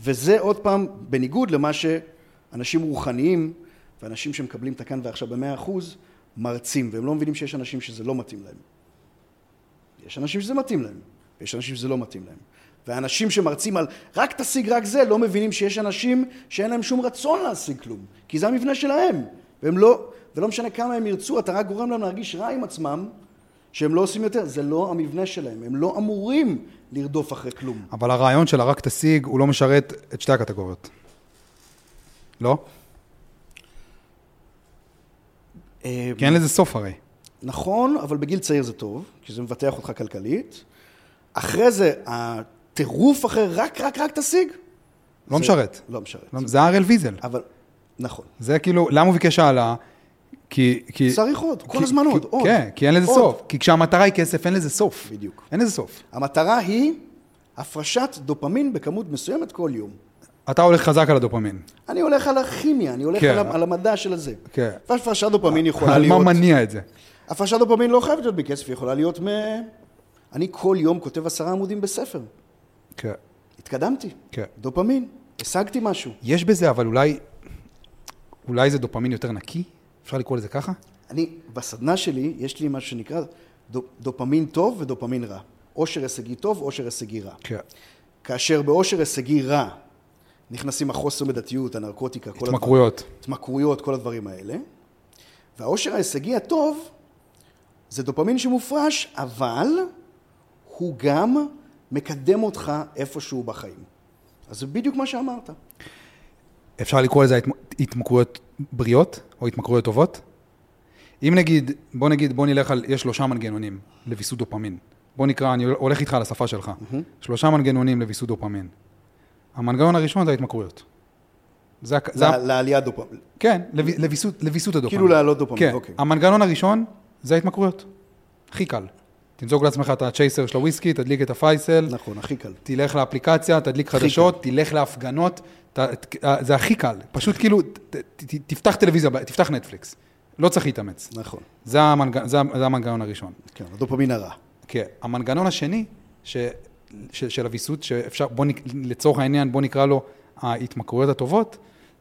וזה עוד פעם, בניגוד למה שאנשים רוחניים ואנשים שמקבלים את הכאן ועכשיו במאה אחוז, מרצים, והם לא מבינים שיש אנשים שזה לא מתאים להם. יש אנשים שזה מתאים להם, ויש אנשים שזה לא מתאים להם. ואנשים שמרצים על רק תשיג רק זה, לא מבינים שיש אנשים שאין להם שום רצון להשיג כלום, כי זה המבנה שלהם. והם לא, ולא משנה כמה הם ירצו, אתה רק גורם להם להרגיש רע עם עצמם, שהם לא עושים יותר, זה לא המבנה שלהם, הם לא אמורים לרדוף אחרי כלום. אבל הרעיון של הרק תשיג, הוא לא משרת את שתי הקטגוריות. לא? אה, כי אין לזה סוף הרי. נכון, אבל בגיל צעיר זה טוב, כי זה מבטח אותך כלכלית. אחרי זה, הטירוף אחרי רק, רק, רק תשיג. לא זה- משרת. לא משרת. לא- זה הראל ויזל. אבל, נכון. זה כאילו, למה הוא ביקש העלאה? כי... כי צריך עוד, כל כי- הזמן כי- עוד, עוד. כן, כי אין לזה עוד. סוף. כי כשהמטרה היא כסף, אין לזה סוף. בדיוק. אין לזה סוף. המטרה היא הפרשת דופמין בכמות מסוימת כל יום. אתה הולך חזק על הדופמין. אני הולך על הכימיה, אני הולך כן. על, על המדע של הזה. כן. והפרשת דופמין יכולה על מה להיות... מניע את זה? הפרשת דופמין לא חייבת להיות בכסף, היא יכולה להיות מ... אני כל יום כותב עשרה עמודים בספר. כן. התקדמתי. כן. דופמין, השגתי משהו. יש בזה, אבל אולי... אולי זה דופמין יותר נקי? אפשר לקרוא לזה ככה? אני, בסדנה שלי, יש לי משהו שנקרא דופ, דופמין טוב ודופמין רע. עושר הישגי טוב, עושר הישגי רע. כן. כאשר בעושר הישגי רע נכנסים החוסר מידתיות, הנרקוטיקה, כל התמכרויות. הדברים, התמכרויות, כל הדברים האלה. והעושר ההישגי הטוב זה דופמין שמופרש, אבל הוא גם מקדם אותך איפשהו בחיים. אז זה בדיוק מה שאמרת. אפשר לקרוא לזה התמ- התמכרויות בריאות, או התמכרויות טובות? אם נגיד, בוא נגיד, בוא נלך על, יש שלושה מנגנונים לוויסות דופמין. בוא נקרא, אני הולך איתך על השפה שלך. שלושה מנגנונים לוויסות דופמין. המנגנון הראשון זה ההתמכרויות. זה, זה, ה- ל- לעליית דופמין. כן, לוו- לוויסות, לוויסות הדופמין. כאילו להעלות דופמין, כן, אוקיי. המנגנון הראשון זה ההתמכרויות. הכי קל. תמזוג לעצמך את הצ'ייסר של הוויסקי, תדליק את הפייסל, נכון, הכי קל. תלך לאפליקציה, תדליק חדשות, תלך להפגנות, ת, ת, זה הכי קל. פשוט כאילו, ת, ת, תפתח טלוויזיה, תפתח נטפליקס. לא צריך להתאמץ. נכון. זה, המנג, זה, זה המנגנון הראשון. כן, הדופמין הרע. כן. המנגנון השני ש, ש, של הוויסות, שאפשר, בוא נק, לצורך העניין, בוא נקרא לו ההתמכרויות הטובות,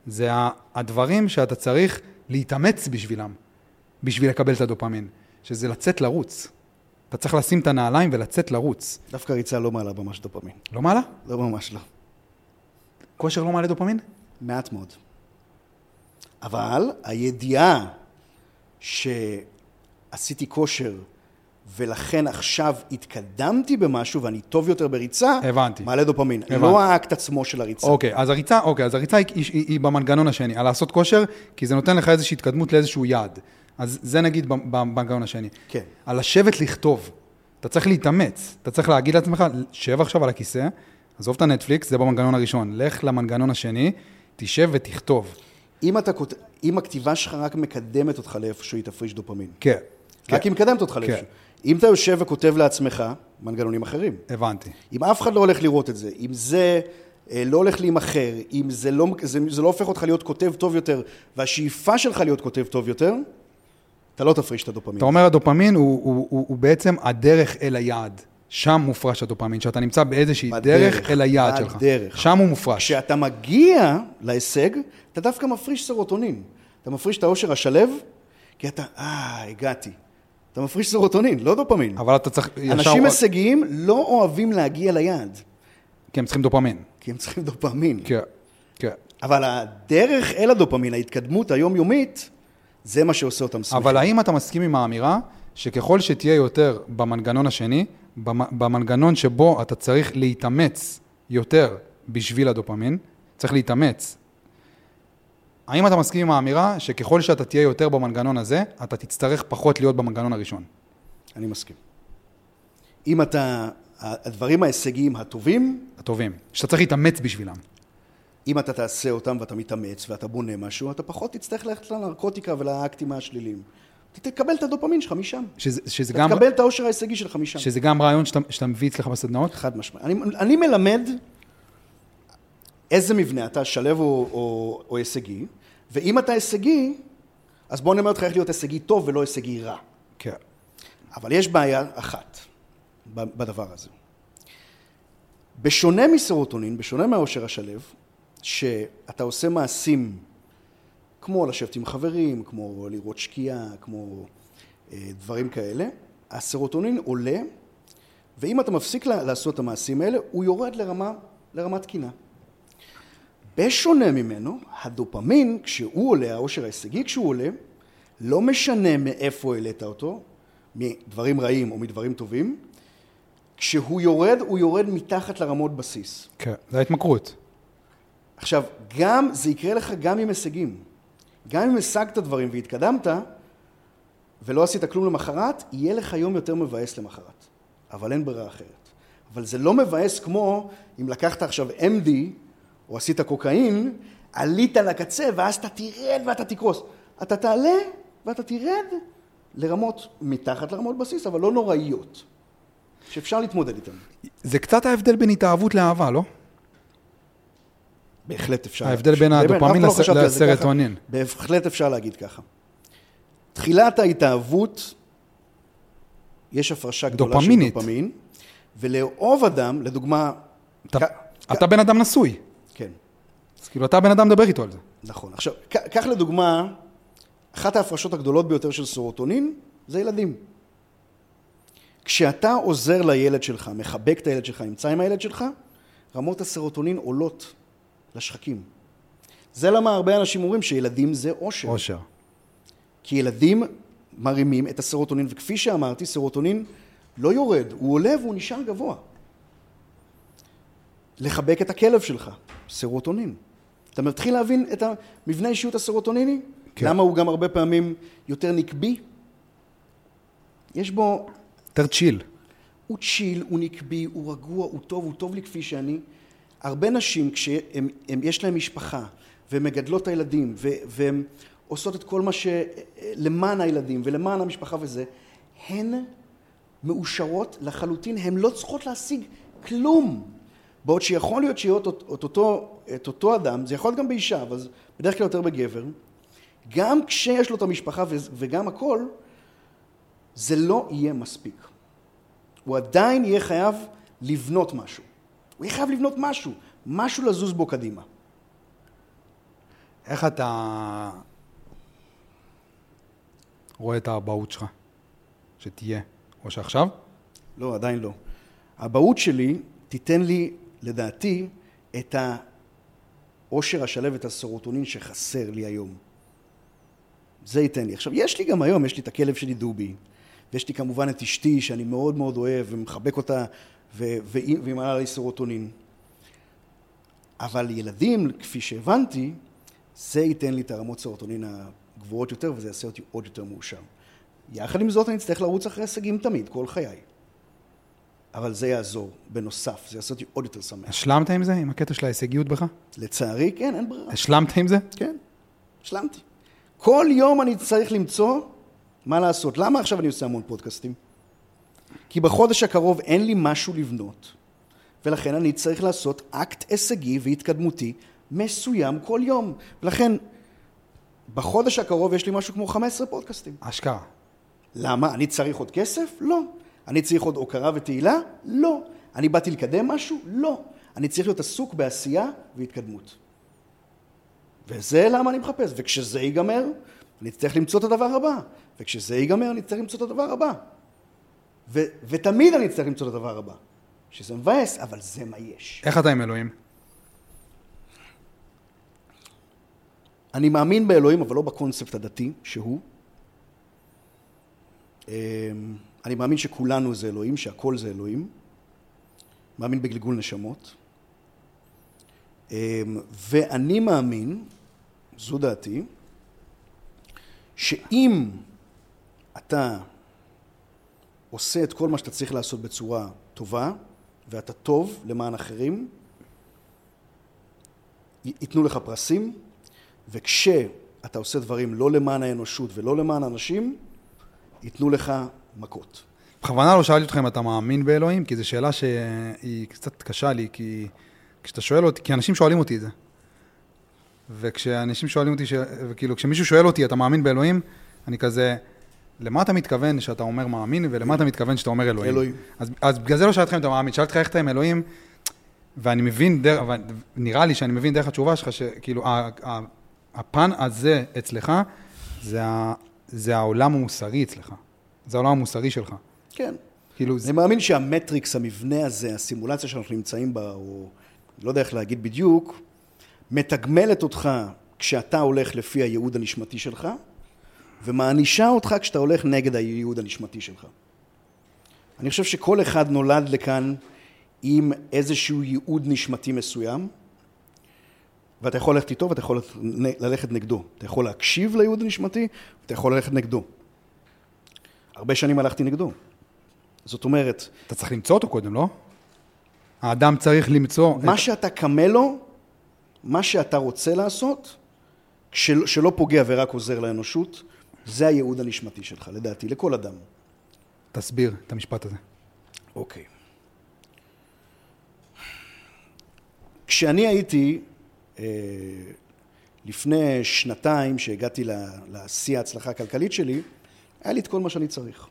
זה הדברים שאתה צריך להתאמץ בשבילם, בשביל לקבל את הדופמין, שזה לצאת לרוץ. אתה צריך לשים את הנעליים ולצאת לרוץ. דווקא ריצה לא מעלה ממש דופמין. לא מעלה? לא ממש לא. כושר לא מעלה דופמין? מעט מאוד. אבל הידיעה שעשיתי כושר ולכן עכשיו התקדמתי במשהו ואני טוב יותר בריצה, הבנתי. מעלה דופמין. הבנתי. לא האקט עצמו של הריצה. אוקיי, אז הריצה, אוקיי, אז הריצה היא, היא, היא, היא במנגנון השני, על לעשות כושר, כי זה נותן לך איזושהי התקדמות לאיזשהו יעד. אז זה נגיד ב- ב- במנגנון השני. כן. על לשבת לכתוב, אתה צריך להתאמץ, אתה צריך להגיד לעצמך, שב עכשיו על הכיסא, עזוב את הנטפליקס, זה במנגנון הראשון, לך למנגנון השני, תשב ותכתוב. אם, אתה, אם הכתיבה שלך רק מקדמת אותך לאיפשהו, היא תפריש דופמין. כן, רק היא מקדמת אותך לאיפשהו. אם אתה יושב וכותב לעצמך, מנגנונים אחרים. הבנתי. אם אף אחד לא הולך לראות את זה, אם זה אה, לא הולך להימכר, אם זה לא, זה, זה לא הופך אותך להיות כותב טוב יותר, והשאיפה שלך להיות כותב טוב יותר, אתה לא תפריש את הדופמין. אתה אומר הדופמין הוא, הוא, הוא, הוא בעצם הדרך אל היעד. שם מופרש הדופמין, שאתה נמצא באיזושהי בדרך, דרך אל היעד שלך. בדרך. שם הוא מופרש. כשאתה מגיע להישג, אתה דווקא מפריש סרוטונין. אתה מפריש את האושר השלב, כי אתה, אה, הגעתי. אתה מפריש סרוטונין, לא דופמין. אבל אתה צריך... אנשים הישגיים לא אוהבים להגיע ליעד, כי הם צריכים דופמין. כי הם צריכים דופמין. כן, כן. אבל הדרך אל הדופמין, ההתקדמות היומיומית, זה מה שעושה אותם שמחים. אבל האם אתה מסכים עם האמירה שככל שתהיה יותר במנגנון השני, במ- במנגנון שבו אתה צריך להתאמץ יותר בשביל הדופמין, צריך להתאמץ. האם אתה מסכים עם האמירה שככל שאתה תהיה יותר במנגנון הזה, אתה תצטרך פחות להיות במנגנון הראשון? אני מסכים. אם אתה, הדברים ההישגיים הטובים, הטובים, שאתה צריך להתאמץ בשבילם. אם אתה תעשה אותם ואתה מתאמץ ואתה בונה משהו, אתה פחות תצטרך ללכת לנרקוטיקה ולאקטים השליליים. אתה תקבל את הדופמין שלך משם. שזה, שזה, גם, תקבל את העושר ההישגי שלך משם. שזה גם רעיון שאתה, שאתה מביא אצלך בסדנאות? חד משמעית. אני, אני מלמד איזה מבנה אתה, שלב או, או, או הישגי, ואם אתה הישגי, אז בוא נאמר לך איך להיות הישגי טוב ולא הישגי רע. כן. אבל יש בעיה אחת בדבר הזה. בשונה מסרוטונין, בשונה מהעושר השלב, שאתה עושה מעשים כמו לשבת עם חברים, כמו לראות שקיעה, כמו אה, דברים כאלה, הסרוטונין עולה, ואם אתה מפסיק לעשות את המעשים האלה, הוא יורד לרמה, לרמה תקינה. בשונה ממנו, הדופמין, כשהוא עולה, העושר ההישגי כשהוא עולה, לא משנה מאיפה העלית אותו, מדברים רעים או מדברים טובים, כשהוא יורד, הוא יורד מתחת לרמות בסיס. כן, זה ההתמכרות. עכשיו, גם, זה יקרה לך גם עם הישגים. גם אם השגת דברים והתקדמת, ולא עשית כלום למחרת, יהיה לך יום יותר מבאס למחרת. אבל אין ברירה אחרת. אבל זה לא מבאס כמו אם לקחת עכשיו MD, או עשית קוקאין, עלית לקצה, ואז אתה תרד ואתה תקרוס. אתה תעלה ואתה תרד לרמות מתחת לרמות בסיס, אבל לא נוראיות. שאפשר להתמודד איתן. זה קצת ההבדל בין התאהבות לאהבה, לא? בהחלט אפשר. ההבדל בין הדופמין לסרטונין. בהחלט אפשר להגיד ככה. תחילת ההתאהבות, יש הפרשה גדולה דופמינית. של דופמין, ולאהוב אדם, לדוגמה... אתה, כ- אתה בן אדם נשוי, כן, אז כאילו אתה בן אדם מדבר איתו על זה. נכון. עכשיו, קח לדוגמה, אחת ההפרשות הגדולות ביותר של סרוטונין זה ילדים. כשאתה עוזר לילד שלך, מחבק את הילד שלך, נמצא עם הילד שלך, רמות הסרוטונין עולות לשחקים. זה למה הרבה אנשים אומרים שילדים זה אושר. אושר. כי ילדים מרימים את הסרוטונין, וכפי שאמרתי, סרוטונין לא יורד, הוא עולה והוא נשאר גבוה. לחבק את הכלב שלך, סרוטונין. אתה מתחיל להבין את המבנה האישיות הסרוטוניני? כן. למה הוא גם הרבה פעמים יותר נקבי? יש בו, יותר צ'יל. הוא צ'יל, הוא נקבי, הוא רגוע, הוא טוב, הוא טוב לי כפי שאני. הרבה נשים, כשיש להם משפחה, והן מגדלות את הילדים, והן עושות את כל מה ש... למען הילדים ולמען המשפחה וזה, הן מאושרות לחלוטין, הן לא צריכות להשיג כלום. בעוד שיכול להיות שיהיה את, את, אותו, את אותו אדם, זה יכול להיות גם באישה, אבל בדרך כלל יותר בגבר, גם כשיש לו את המשפחה וגם הכל, זה לא יהיה מספיק. הוא עדיין יהיה חייב לבנות משהו. הוא יהיה חייב לבנות משהו, משהו לזוז בו קדימה. איך אתה רואה את האבהות שלך? שתהיה. או שעכשיו? לא, עדיין לא. האבהות שלי תיתן לי, לדעתי, את העושר השלב, את הסרוטונין שחסר לי היום. זה ייתן לי. עכשיו, יש לי גם היום, יש לי את הכלב שלי דובי, ויש לי כמובן את אשתי, שאני מאוד מאוד אוהב ומחבק אותה, ו- והיא והיא מעלה לי סרוטונין. אבל ילדים, כפי שהבנתי, זה ייתן לי את הרמות סרוטונין הגבוהות יותר, וזה יעשה אותי עוד יותר מאושר. יחד עם זאת, אני אצטרך לרוץ אחרי הישגים תמיד, כל חיי. אבל זה יעזור, בנוסף, זה יעשה אותי עוד יותר שמח. השלמת עם זה? עם הקטע של ההישגיות בך? לצערי, כן, אין ברירה. השלמת עם זה? כן, השלמתי. כל יום אני צריך למצוא מה לעשות. למה עכשיו אני עושה המון פודקאסטים? כי בחודש הקרוב אין לי משהו לבנות, ולכן אני צריך לעשות אקט הישגי והתקדמותי מסוים כל יום. ולכן, בחודש הקרוב יש לי משהו כמו 15 פודקאסטים. אשכרה. למה? אני צריך עוד כסף? לא. אני צריך עוד הוקרה ותהילה? לא. אני באתי לקדם משהו? לא. אני צריך להיות עסוק בעשייה והתקדמות. וזה למה אני מחפש. וכשזה ייגמר, אני אצטרך למצוא את הדבר הבא. וכשזה ייגמר, אני אצטרך למצוא את הדבר הבא. ו- ותמיד אני אצטרך למצוא את הדבר הבא. שזה מבאס, אבל זה מה יש. איך אתה עם אלוהים? אני מאמין באלוהים, אבל לא בקונספט הדתי שהוא. אמ, אני מאמין שכולנו זה אלוהים, שהכל זה אלוהים. מאמין בגלגול נשמות. אמ, ואני מאמין, זו דעתי, שאם אתה עושה את כל מה שאתה צריך לעשות בצורה טובה, ואתה טוב למען אחרים, ייתנו לך פרסים, וכשאתה עושה דברים לא למען האנושות ולא למען אנשים, ייתנו לך מכות. בכוונה לא שאלתי אותך אם אתה מאמין באלוהים, כי זו שאלה שהיא קצת קשה לי, כי כשאתה שואל אותי, כי אנשים שואלים אותי את זה. וכשאנשים שואלים אותי, ש... וכאילו, כשמישהו שואל אותי, אתה מאמין באלוהים? אני כזה, למה אתה מתכוון שאתה אומר מאמין, ולמה אתה מתכוון שאתה אומר אלוהים? אלוהים. אז, אז בגלל זה לא שאלתי אם אתה מאמין, שאלתי אותך איך אתה עם אלוהים, ואני מבין, דרך, נראה לי שאני מבין דרך התשובה שלך, שכאילו, הפן הזה אצלך, זה, ה, זה העולם המוסרי אצלך. זה העולם המוסרי שלך. כן. כאילו, אני זה, מאמין שהמטריקס, המבנה הזה, הסימולציה שאנחנו נמצאים בה, או לא יודע איך להגיד בדיוק, מתגמלת אותך כשאתה הולך לפי הייעוד הנשמתי שלך, ומענישה אותך כשאתה הולך נגד הייעוד הנשמתי שלך. אני חושב שכל אחד נולד לכאן עם איזשהו ייעוד נשמתי מסוים, ואתה יכול ללכת איתו ואתה יכול ללכת נגדו. אתה יכול להקשיב לייעוד הנשמתי, ואתה יכול ללכת נגדו. הרבה שנים הלכתי נגדו. זאת אומרת, אתה צריך למצוא אותו קודם, לא? האדם צריך למצוא... מה את... שאתה קמה לו, מה שאתה רוצה לעשות, של, שלא פוגע ורק עוזר לאנושות, זה הייעוד הנשמתי שלך, לדעתי, לכל אדם. תסביר את המשפט הזה. אוקיי. כשאני הייתי, אה, לפני שנתיים, שהגעתי לשיא ההצלחה הכלכלית שלי, היה לי את כל מה שאני צריך.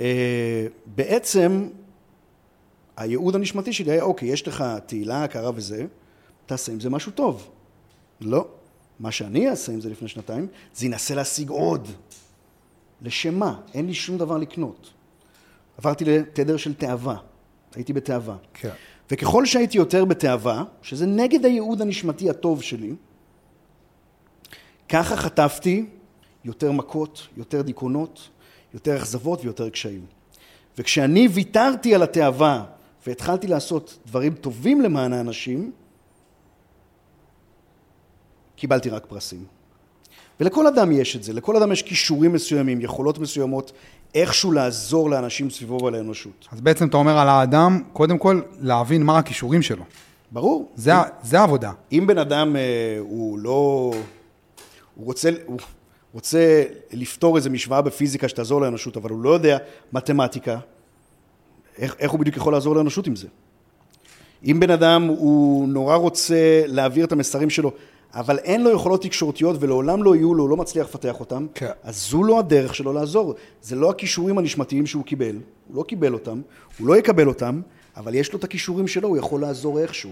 ובעצם הייעוד הנשמתי שלי היה, אוקיי, יש לך תהילה, הכרה וזה, תעשה עם זה משהו טוב. לא. מה שאני אעשה עם זה לפני שנתיים, זה ינסה להשיג עוד. לשם מה? אין לי שום דבר לקנות. עברתי לתדר של תאווה. הייתי בתאווה. כן. וככל שהייתי יותר בתאווה, שזה נגד הייעוד הנשמתי הטוב שלי, ככה חטפתי יותר מכות, יותר דיכאונות, יותר אכזבות ויותר קשיים. וכשאני ויתרתי על התאווה והתחלתי לעשות דברים טובים למען האנשים, קיבלתי רק פרסים. ולכל אדם יש את זה, לכל אדם יש כישורים מסוימים, יכולות מסוימות, איכשהו לעזור לאנשים סביבו ולאנושות. אז בעצם אתה אומר על האדם, קודם כל, להבין מה הכישורים שלו. ברור. זה, ה- זה העבודה. אם בן אדם אה, הוא לא... הוא רוצה, הוא רוצה לפתור איזו משוואה בפיזיקה שתעזור לאנושות, אבל הוא לא יודע מתמטיקה, איך, איך הוא בדיוק יכול לעזור לאנושות עם זה? אם בן אדם הוא נורא רוצה להעביר את המסרים שלו, אבל אין לו יכולות תקשורתיות ולעולם לא יהיו לו, הוא לא מצליח לפתח אותם, כן. אז זו לא הדרך שלו לעזור. זה לא הכישורים הנשמתיים שהוא קיבל, הוא לא קיבל אותם, הוא לא יקבל אותם, אבל יש לו את הכישורים שלו, הוא יכול לעזור איכשהו.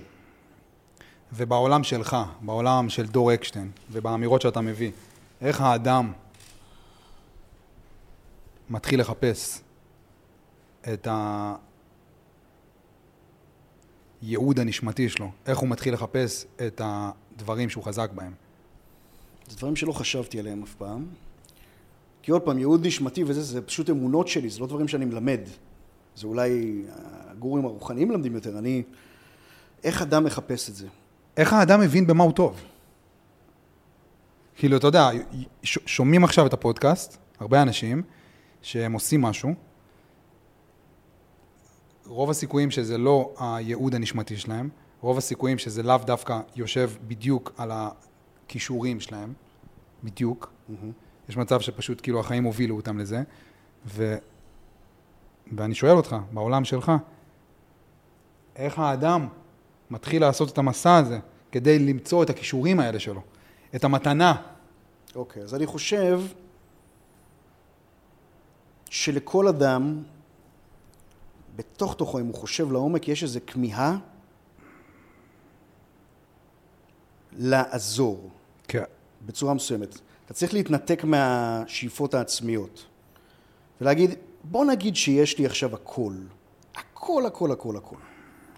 ובעולם שלך, בעולם של דור אקשטיין, ובאמירות שאתה מביא, איך האדם מתחיל לחפש את הייעוד הנשמתי שלו, איך הוא מתחיל לחפש את הדברים שהוא חזק בהם. זה דברים שלא חשבתי עליהם אף פעם. כי עוד פעם, ייעוד נשמתי וזה, זה פשוט אמונות שלי, זה לא דברים שאני מלמד. זה אולי הגורים הרוחניים מלמדים יותר. אני... איך אדם מחפש את זה? איך האדם מבין במה הוא טוב? כאילו, אתה יודע, ש- שומעים עכשיו את הפודקאסט, הרבה אנשים, שהם עושים משהו, רוב הסיכויים שזה לא הייעוד הנשמתי שלהם, רוב הסיכויים שזה לאו דווקא יושב בדיוק על הכישורים שלהם, בדיוק. יש מצב שפשוט כאילו החיים הובילו אותם לזה, ו... ואני שואל אותך, בעולם שלך, איך האדם מתחיל לעשות את המסע הזה כדי למצוא את הכישורים האלה שלו, את המתנה. אוקיי, אז אני חושב שלכל אדם, בתוך תוכו, אם הוא חושב לעומק, יש איזו כמיהה לעזור. כן. בצורה מסוימת. אתה צריך להתנתק מהשאיפות העצמיות. ולהגיד, בוא נגיד שיש לי עכשיו הכל. הכל, הכל, הכל, הכל.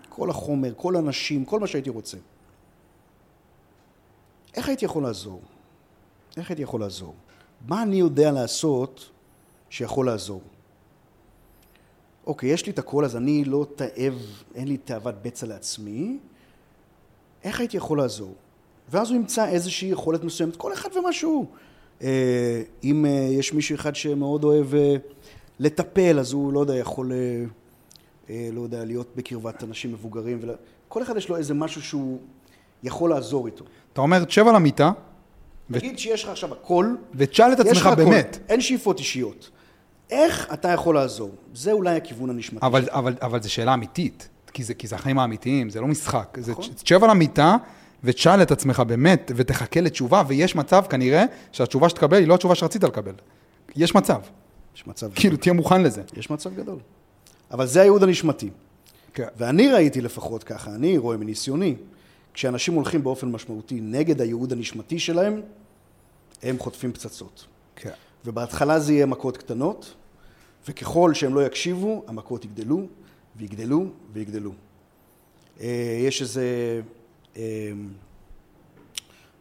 כל החומר, כל הנשים, כל מה שהייתי רוצה. איך הייתי יכול לעזור? איך הייתי יכול לעזור? מה אני יודע לעשות שיכול לעזור? אוקיי, יש לי את הכל, אז אני לא תאב, אין לי תאוות בצע לעצמי. איך הייתי יכול לעזור? ואז הוא ימצא איזושהי יכולת מסוימת, כל אחד ומה שהוא. אה, אם אה, יש מישהו אחד שמאוד אוהב אה, לטפל, אז הוא, לא יודע, יכול, לא יודע, להיות בקרבת אנשים מבוגרים. ולה... כל אחד יש לו איזה משהו שהוא יכול לעזור איתו. אתה אומר, תשב על המיטה, נגיד שיש לך עכשיו הכל, ותשאל את עצמך הכל, באמת. אין שאיפות אישיות. איך אתה יכול לעזור? זה אולי הכיוון הנשמתי. אבל, אבל, אבל זו שאלה אמיתית, כי זה, כי זה החיים האמיתיים, זה לא משחק. זה, נכון. תשב על המיטה ותשאל את עצמך באמת, ותחכה לתשובה, ויש מצב כנראה שהתשובה שתקבל היא לא התשובה שרצית לקבל. יש מצב, יש מצב כאילו תהיה מוכן לזה. יש מצב גדול. אבל זה הייעוד הנשמתי. כן. ואני ראיתי לפחות ככה, אני רואה מניסיוני, כשאנשים הולכים באופן משמעותי נגד הייעוד הנשמתי שלהם, הם חוטפים פצצות. כן. ובהתחלה זה יהיה מכות קטנות, וככל שהם לא יקשיבו, המכות יגדלו, ויגדלו, ויגדלו. אה, יש איזה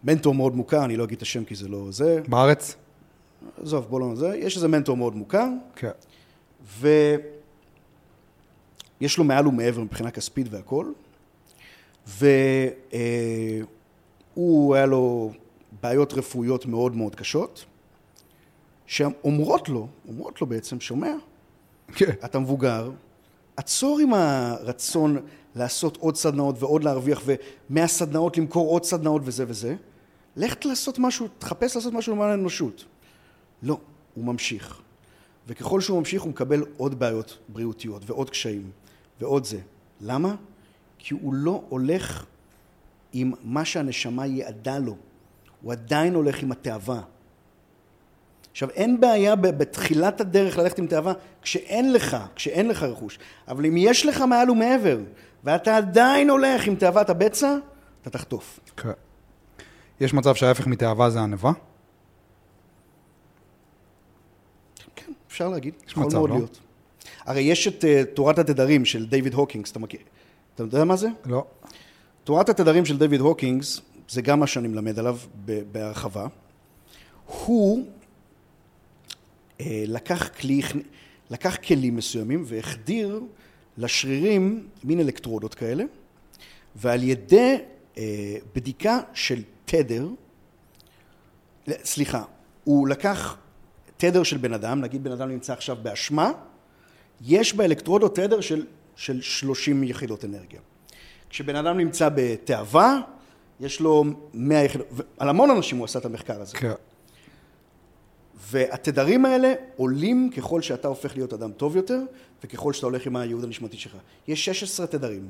מנטור מאוד מוכר, אני לא אגיד את השם כי זה לא זה, בארץ? עזוב, בוא לא זה, יש איזה מנטור מאוד מוכר, כן. ויש לו מעל ומעבר מבחינה כספית והכל, והוא, היה לו בעיות רפואיות מאוד מאוד קשות, שאומרות לו, אומרות לו בעצם, שומע, כן. אתה מבוגר, עצור עם הרצון לעשות עוד סדנאות ועוד להרוויח, ומהסדנאות למכור עוד סדנאות וזה וזה, לך לעשות משהו, תחפש לעשות משהו למען האנושות. לא, הוא ממשיך. וככל שהוא ממשיך הוא מקבל עוד בעיות בריאותיות ועוד קשיים ועוד זה. למה? כי הוא לא הולך עם מה שהנשמה יעדה לו. הוא עדיין הולך עם התאווה. עכשיו, אין בעיה בתחילת הדרך ללכת עם תאווה כשאין לך, כשאין לך רכוש. אבל אם יש לך מעל ומעבר, ואתה עדיין הולך עם תאוות הבצע, אתה תחטוף. כן. יש מצב שההפך מתאווה זה ענווה? כן, אפשר להגיד. יש מצב, לא? להיות. הרי יש את אה, תורת התדרים של דיוויד הוקינס, אתה מכיר? אתה יודע מה זה? לא. תורת התדרים של דיוויד הוקינס, זה גם מה שאני מלמד עליו בהרחבה. הוא אה, לקח, כלי, לקח כלים מסוימים והחדיר לשרירים מין אלקטרודות כאלה, ועל ידי אה, בדיקה של תדר, סליחה, הוא לקח תדר של בן אדם, נגיד בן אדם נמצא עכשיו באשמה, יש באלקטרודות תדר של, של 30 יחידות אנרגיה. כשבן אדם נמצא בתאווה, יש לו 100 יחידות, על המון אנשים הוא עשה את המחקר הזה. כן. והתדרים האלה עולים ככל שאתה הופך להיות אדם טוב יותר, וככל שאתה הולך עם הייעוד הנשמתי שלך. יש 16 תדרים.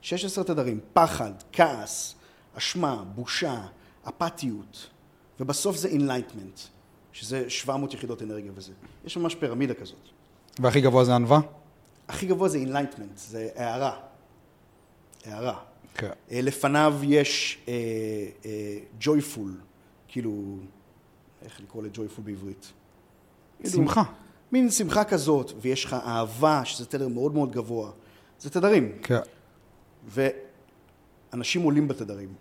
16 תדרים. פחד, כעס, אשמה, בושה, אפתיות, ובסוף זה enlightenment, שזה 700 יחידות אנרגיה וזה. יש ממש פירמידה כזאת. והכי גבוה זה ענווה? הכי גבוה זה enlightenment, זה הערה. הערה. כן. אה, לפניו יש אה, אה, joyful, כאילו, איך לקרוא לג'ויפול בעברית? כאילו, שמחה. מין שמחה כזאת, ויש לך אהבה, שזה תדר מאוד מאוד גבוה. זה תדרים. כן. ואנשים עולים בתדרים.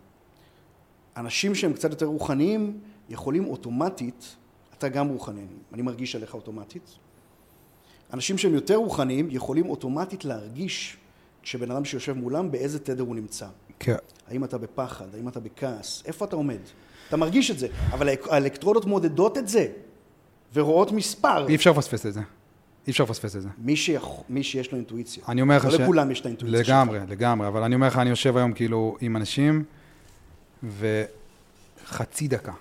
אנשים שהם קצת יותר רוחניים, יכולים אוטומטית, אתה גם רוחני, אני מרגיש עליך אוטומטית. אנשים שהם יותר רוחניים, יכולים אוטומטית להרגיש, כשבן אדם שיושב מולם, באיזה תדר הוא נמצא. כן. האם אתה בפחד, האם אתה בכעס, איפה אתה עומד? אתה מרגיש את זה, אבל האלקטרודות מודדות את זה, ורואות מספר. אי אפשר לפספס את זה. אי אפשר לפספס את זה. מי, שיכ... מי שיש לו אינטואיציה. אני אומר לך לא ש... לכולם יש את האינטואיציה לגמרי, לגמרי, אבל אני אומר לך, אני יושב היום כאילו עם אנשים, וחצי דקה,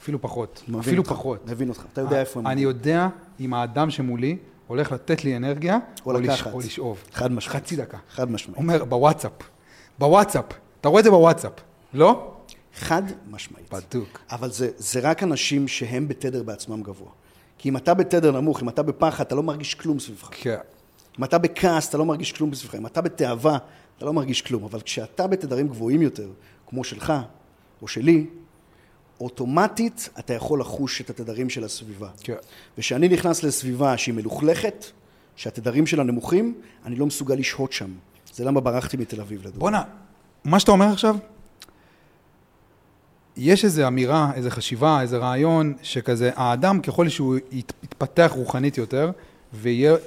אפילו פחות, אפילו אותך, פחות. מבין אותך, אתה יודע איפה הם. אני יודע אם האדם שמולי הולך לתת לי אנרגיה, או או, לש... או לשאוב. חד משמעית. חצי דקה. חד משמעית. אומר, בוואטסאפ, בוואטסאפ, אתה רואה את זה בוואטסאפ, לא? חד משמעית. בדוק. אבל זה, זה רק אנשים שהם בתדר בעצמם גבוה. כי אם אתה בתדר נמוך, אם אתה בפחד, אתה לא מרגיש כלום סביבך. כן. אם אתה בכעס, אתה לא מרגיש כלום בסביבך. אם אתה בתאווה, אתה לא מרגיש כלום. אבל כשאתה בתדרים גבוהים יותר, כמו שלך, או שלי, אוטומטית אתה יכול לחוש את התדרים של הסביבה. כן. וכשאני נכנס לסביבה שהיא מלוכלכת, שהתדרים שלה נמוכים, אני לא מסוגל לשהות שם. זה למה ברחתי מתל אביב, לדוגמה. בואנה, מה שאתה אומר עכשיו, יש איזו אמירה, איזו חשיבה, איזה רעיון, שכזה, האדם ככל שהוא ית- יתפתח רוחנית יותר, ויהיה, ו-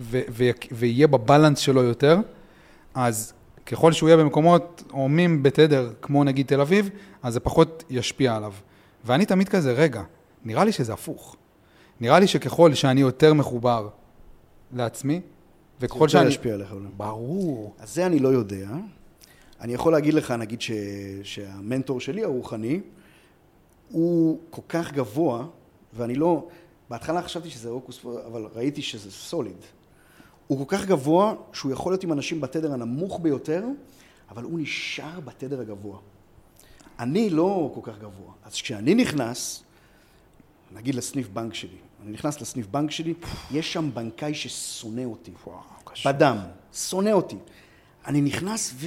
ו- ו- ויהיה בבלנס שלו יותר, אז ככל שהוא יהיה במקומות הומים בתדר, כמו נגיד תל אביב, אז זה פחות ישפיע עליו. ואני תמיד כזה, רגע, נראה לי שזה הפוך. נראה לי שככל שאני יותר מחובר לעצמי, וככל יותר שאני... ישפיע עליך אולי. ברור. אז זה אני לא יודע. אני יכול להגיד לך, נגיד, ש... שהמנטור שלי, הרוחני, הוא כל כך גבוה, ואני לא... בהתחלה חשבתי שזה הוקוס, אבל ראיתי שזה סוליד. הוא כל כך גבוה, שהוא יכול להיות עם אנשים בתדר הנמוך ביותר, אבל הוא נשאר בתדר הגבוה. אני לא כל כך גבוה. אז כשאני נכנס, נגיד לסניף בנק שלי, אני נכנס לסניף בנק שלי, יש שם בנקאי ששונא אותי. בדם, שונא אותי. אני נכנס ו...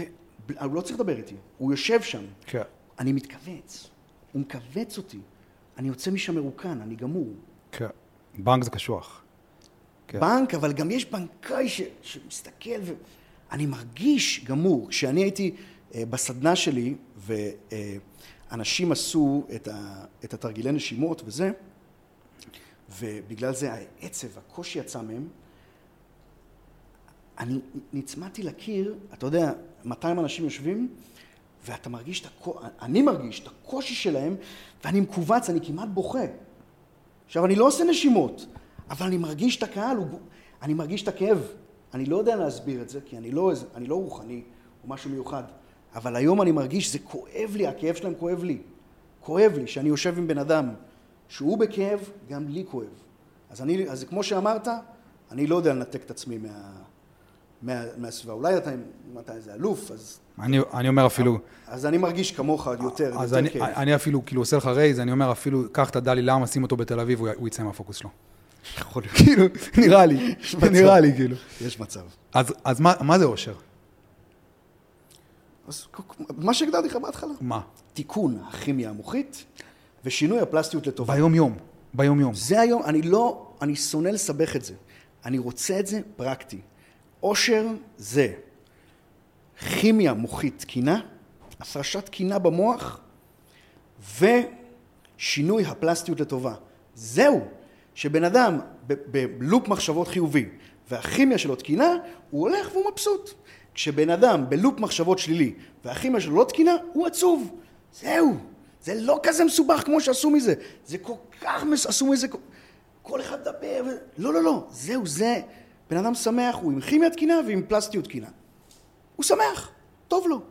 הוא לא צריך לדבר איתי, הוא יושב שם. כן. אני מתכווץ, הוא מכווץ אותי. אני יוצא משם מרוקן, אני גמור. כן. בנק זה קשוח. כן. בנק, אבל גם יש בנקאי ש... שמסתכל ואני מרגיש גמור. כשאני הייתי אה, בסדנה שלי ואנשים עשו את, ה... את התרגילי נשימות וזה, ובגלל זה העצב, הקושי יצא מהם, אני נצמדתי לקיר, אתה יודע, 200 אנשים יושבים, ואתה מרגיש את הקושי, אני מרגיש את הקושי שלהם, ואני מכווץ, אני כמעט בוכה. עכשיו, אני לא עושה נשימות, אבל אני מרגיש את הקהל. אני מרגיש את הכאב. אני לא יודע להסביר את זה, כי אני לא, אני לא רוחני או משהו מיוחד, אבל היום אני מרגיש, זה כואב לי, הכאב שלהם כואב לי. כואב לי שאני יושב עם בן אדם שהוא בכאב, גם לי כואב. אז, אני, אז כמו שאמרת, אני לא יודע לנתק את עצמי מה, מה, מהסביבה. אולי אתה, אם אתה איזה אלוף, אז... אני, אני אומר אפילו... אז אני מרגיש כמוך יותר, אז יותר אני, כאב. אני אפילו כאילו עושה לך רייז, אני אומר אפילו, קח את הדלי למה, שים אותו בתל אביב, הוא, הוא יצא מהפוקוס שלו. יכול להיות. כאילו, *laughs* נראה לי. *laughs* נראה לי כאילו. יש מצב. אז, אז מה, מה זה אושר? אז מה שהגדרתי לך בהתחלה. מה? תיקון הכימיה המוחית ושינוי הפלסטיות לטובה. ביום יום, ביום יום. זה היום, אני לא, אני שונא לסבך את זה. אני רוצה את זה פרקטי. עושר זה כימיה מוחית תקינה, הפרשת תקינה במוח ושינוי הפלסטיות לטובה. זהו, שבן אדם בלופ מחשבות חיובי והכימיה שלו תקינה, הוא הולך והוא מבסוט. כשבן אדם בלופ מחשבות שלילי והכימיה שלו לא תקינה, הוא עצוב. זהו. זה לא כזה מסובך כמו שעשו מזה. זה כל כך מס... עשו מזה... כל אחד מדבר... ו... לא, לא, לא. זהו, זה... בן אדם שמח, הוא עם כימיה תקינה ועם פלסטיות תקינה. הוא שמח, טוב לו.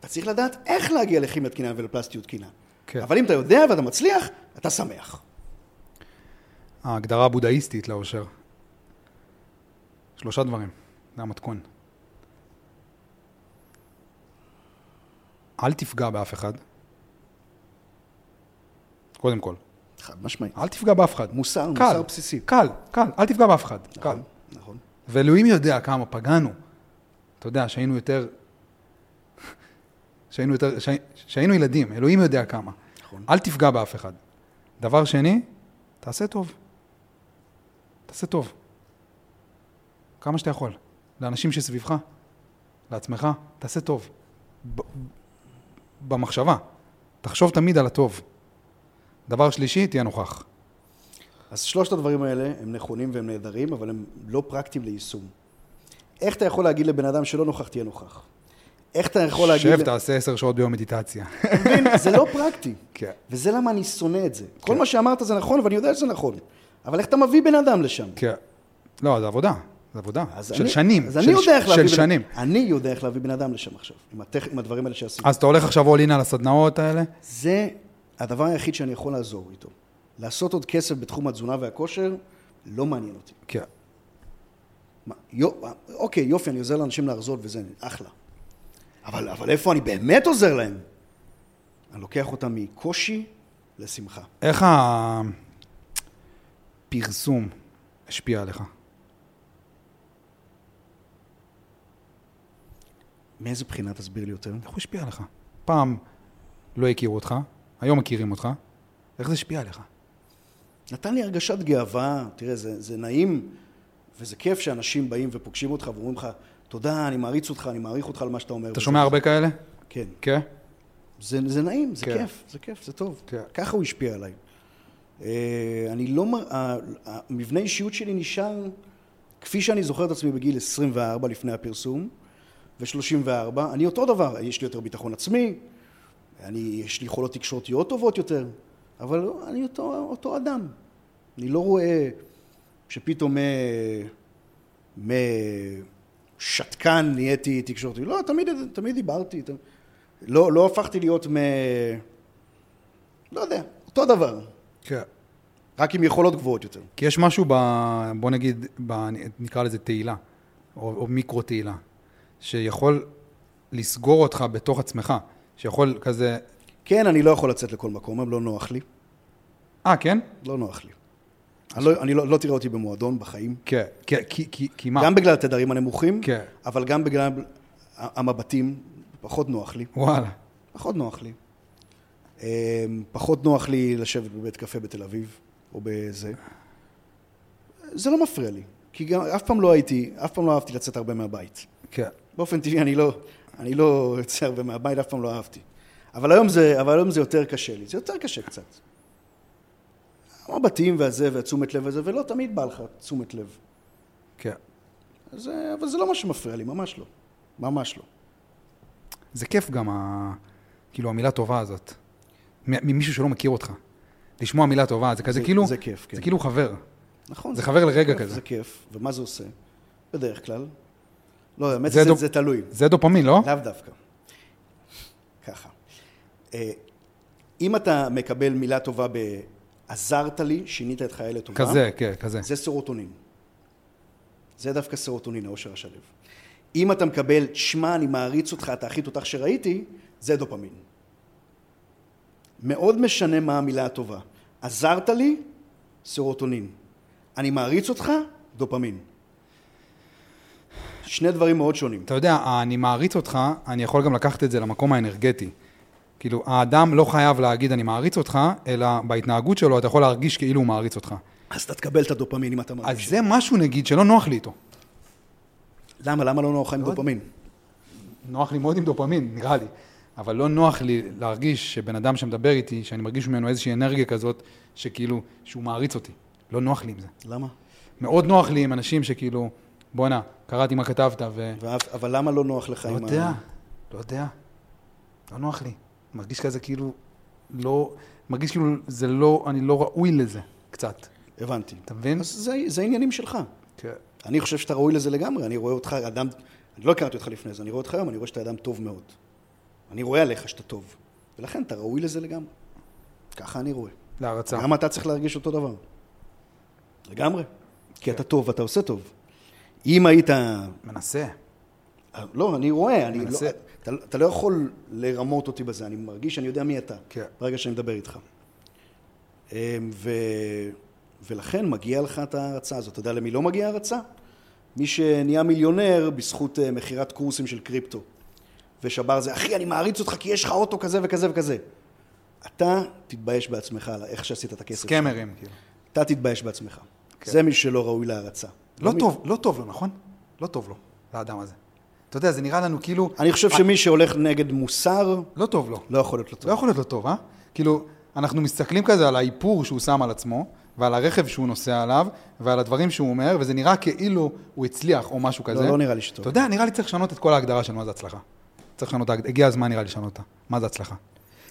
אתה צריך לדעת איך להגיע לכימיה תקינה ולפלסטיות תקינה. כן. אבל אם אתה יודע ואתה מצליח, אתה שמח. ההגדרה הבודהיסטית לאושר. שלושה דברים, זה המתכון. אל תפגע באף אחד. קודם כל. חד משמעית. אל תפגע באף אחד. מוסר, קל, מוסר בסיסי. קל, קל, אל תפגע באף אחד. קל. נכון, נכון. ואלוהים יודע כמה פגענו. אתה יודע, שהיינו יותר... שהיינו יותר... שהי- שהיינו ילדים, אלוהים יודע כמה. נכון. אל תפגע באף אחד. דבר שני, תעשה טוב. תעשה טוב. כמה שאתה יכול. לאנשים שסביבך, לעצמך, תעשה טוב. ב- במחשבה. תחשוב תמיד על הטוב. דבר שלישי, תהיה נוכח. אז שלושת הדברים האלה הם נכונים והם נהדרים, אבל הם לא פרקטיים ליישום. איך אתה יכול להגיד לבן אדם שלא נוכח, תהיה נוכח? איך אתה יכול להגיד... שב, תעשה עשר שעות ביום מדיטציה. מבין? *laughs* זה לא פרקטי. כן. וזה למה אני שונא את זה. כל מה שאמרת זה נכון, ואני יודע שזה נכון. אבל איך אתה מביא בן אדם לשם? כן. לא, זה עבודה. זה עבודה. של אני- שנים. אז אני יודע איך להביא... של שנים. אני יודע איך להביא בן אדם לשם עכשיו, עם, הטכ... עם הדברים האלה שעשיתי. אז אתה הולך עכשיו all in על הסדנאות האלה? זה הדבר היחיד שאני יכול לעזור איתו. לעשות עוד כסף בתחום התזונה והכושר, לא מעניין אותי. כן. מה, יו, אוקיי, יופי, אני עוזר לאנשים להרזות וזה, אחלה. אבל, אבל איפה אני באמת עוזר להם? אני לוקח אותם מקושי לשמחה. איך הפרסום השפיע עליך? מאיזה בחינה תסביר לי יותר? איך הוא השפיע עליך? פעם לא הכירו אותך, היום מכירים אותך, איך זה השפיע עליך? נתן לי הרגשת גאווה, תראה, זה, זה נעים וזה כיף שאנשים באים ופוגשים אותך ואומרים לך, תודה, אני מעריץ אותך, אני מעריך אותך על מה שאתה אומר. אתה שומע הרבה כאלה? כן. כן. זה, זה נעים, זה כן. כיף, זה כיף, זה טוב. כן. ככה הוא השפיע עליי. אה, אני לא... המבנה אישיות שלי נשאר כפי שאני זוכר את עצמי בגיל 24 לפני הפרסום, ו-34. אני אותו דבר, יש לי יותר ביטחון עצמי, אני, יש לי יכולות תקשורתיות טובות יותר, אבל אני אותו, אותו אדם. אני לא רואה שפתאום. משתקן נהייתי תקשורתי. לא, תמיד, תמיד דיברתי. ת... לא, לא הפכתי להיות מ... לא יודע, אותו דבר. כן. רק עם יכולות גבוהות יותר. כי יש משהו ב... בוא נגיד, ב... נקרא לזה תהילה, או, או מיקרו תהילה, שיכול לסגור אותך בתוך עצמך, שיכול כזה... כן, אני לא יכול לצאת לכל מקום, הם לא נוח לי. אה, כן? לא נוח לי. אני לא, אני לא, לא תראה אותי במועדון בחיים. כן, כי, כי, כי, כי מה? גם בגלל התדרים הנמוכים, כן. אבל גם בגלל המבטים, פחות נוח לי. וואלה. פחות נוח לי. אמ, פחות נוח לי לשבת בבית קפה בתל אביב, או בזה. זה לא מפריע לי, כי גם אף פעם לא הייתי, אף פעם לא אהבתי לצאת הרבה מהבית. כן. באופן טבעי אני לא, אני לא יוצא הרבה מהבית, אף פעם לא אהבתי. אבל היום זה, אבל היום זה יותר קשה לי, זה יותר קשה קצת. המבטים והזה והתשומת לב הזה, ולא תמיד בא לך תשומת לב. כן. אז, אבל זה לא מה שמפריע לי, ממש לא. ממש לא. זה כיף גם, ה... כאילו, המילה טובה הזאת. ממישהו שלא מכיר אותך. לשמוע מילה טובה, זה כזה זה- כאילו... זה כיף, כן. זה כאילו חבר. נכון. זה חבר לרגע כיף, כזה. זה כיף, ומה זה עושה? בדרך כלל. לא, האמת זה זה, זה, דופ- זה תלוי. זה דופמין, לא? לאו דווקא. אה, אם אתה מקבל מילה טובה ב"עזרת לי", שינית את חיי לטובה, כזה, כן, כזה. זה סרוטונין. זה דווקא סרוטונין, האושר השלו. אם אתה מקבל, שמע, אני מעריץ אותך, אתה הכי תותח שראיתי, זה דופמין. מאוד משנה מה המילה הטובה. עזרת לי, סרוטונין. אני מעריץ אותך, דופמין. שני דברים מאוד שונים. אתה יודע, אני מעריץ אותך, אני יכול גם לקחת את זה למקום האנרגטי. כאילו, האדם לא חייב להגיד אני מעריץ אותך, אלא בהתנהגות שלו אתה יכול להרגיש כאילו הוא מעריץ אותך. אז אתה תקבל את הדופמין אם אתה אז מרגיש. זה משהו, נגיד, שלא נוח לי איתו. למה? למה לא נוח עם לא יודע. דופמין? נוח לי מאוד עם דופמין, נראה לי. אבל לא נוח לי להרגיש שבן אדם שמדבר איתי, שאני מרגיש ממנו איזושהי אנרגיה כזאת, שכאילו, שהוא מעריץ אותי. לא נוח לי עם זה. למה? מאוד נוח לי עם אנשים שכאילו, בואנה, קראתי מה כתבת ו... ואף- אבל למה לא נוח לך לא עם יודע, לא יודע. לא נוח לי. מרגיש כזה כאילו, לא... מרגיש כאילו, זה לא, אני לא ראוי לזה, קצת. הבנתי. אתה מבין? אז זה, זה עניינים שלך. כן. אני חושב שאתה ראוי לזה לגמרי, אני רואה אותך אדם, אני לא הכרתי אותך לפני זה, אני רואה אותך היום, אני רואה שאתה אדם טוב מאוד. אני רואה עליך שאתה טוב, ולכן אתה ראוי לזה לגמרי. ככה אני רואה. להערצה. למה אתה צריך להרגיש אותו דבר? לגמרי. כי אתה טוב ואתה עושה טוב. אם היית... מנסה. לא, אני רואה, אני לא, מנסה. אתה, אתה לא יכול לרמות אותי בזה, אני מרגיש שאני יודע מי אתה, כן. ברגע שאני מדבר איתך. אמ, ו, ולכן מגיע לך את ההערצה הזאת. אתה יודע למי לא מגיע הערצה? מי שנהיה מיליונר בזכות אה, מכירת קורסים של קריפטו. ושבר זה, אחי, אני מעריץ אותך כי יש לך אוטו כזה וכזה וכזה. אתה תתבייש בעצמך על איך שעשית את הכסף. סקמרים, כאילו. אתה תתבייש בעצמך. כן. זה מי שלא ראוי להערצה. לא מי- טוב, לא טוב לו, נכון? לא טוב לו, לאדם הזה. אתה יודע, זה נראה לנו כאילו... אני חושב שמי שהולך נגד מוסר, לא טוב לו. לא יכול להיות לו טוב. לא יכול להיות לו טוב, אה? כאילו, אנחנו מסתכלים כזה על האיפור שהוא שם על עצמו, ועל הרכב שהוא נוסע עליו, ועל הדברים שהוא אומר, וזה נראה כאילו הוא הצליח או משהו כזה. לא נראה לי שטוב. אתה יודע, נראה לי צריך לשנות את כל ההגדרה של מה זה הצלחה. צריך לשנות, הגיע הזמן נראה לי לשנות אותה. מה זה הצלחה?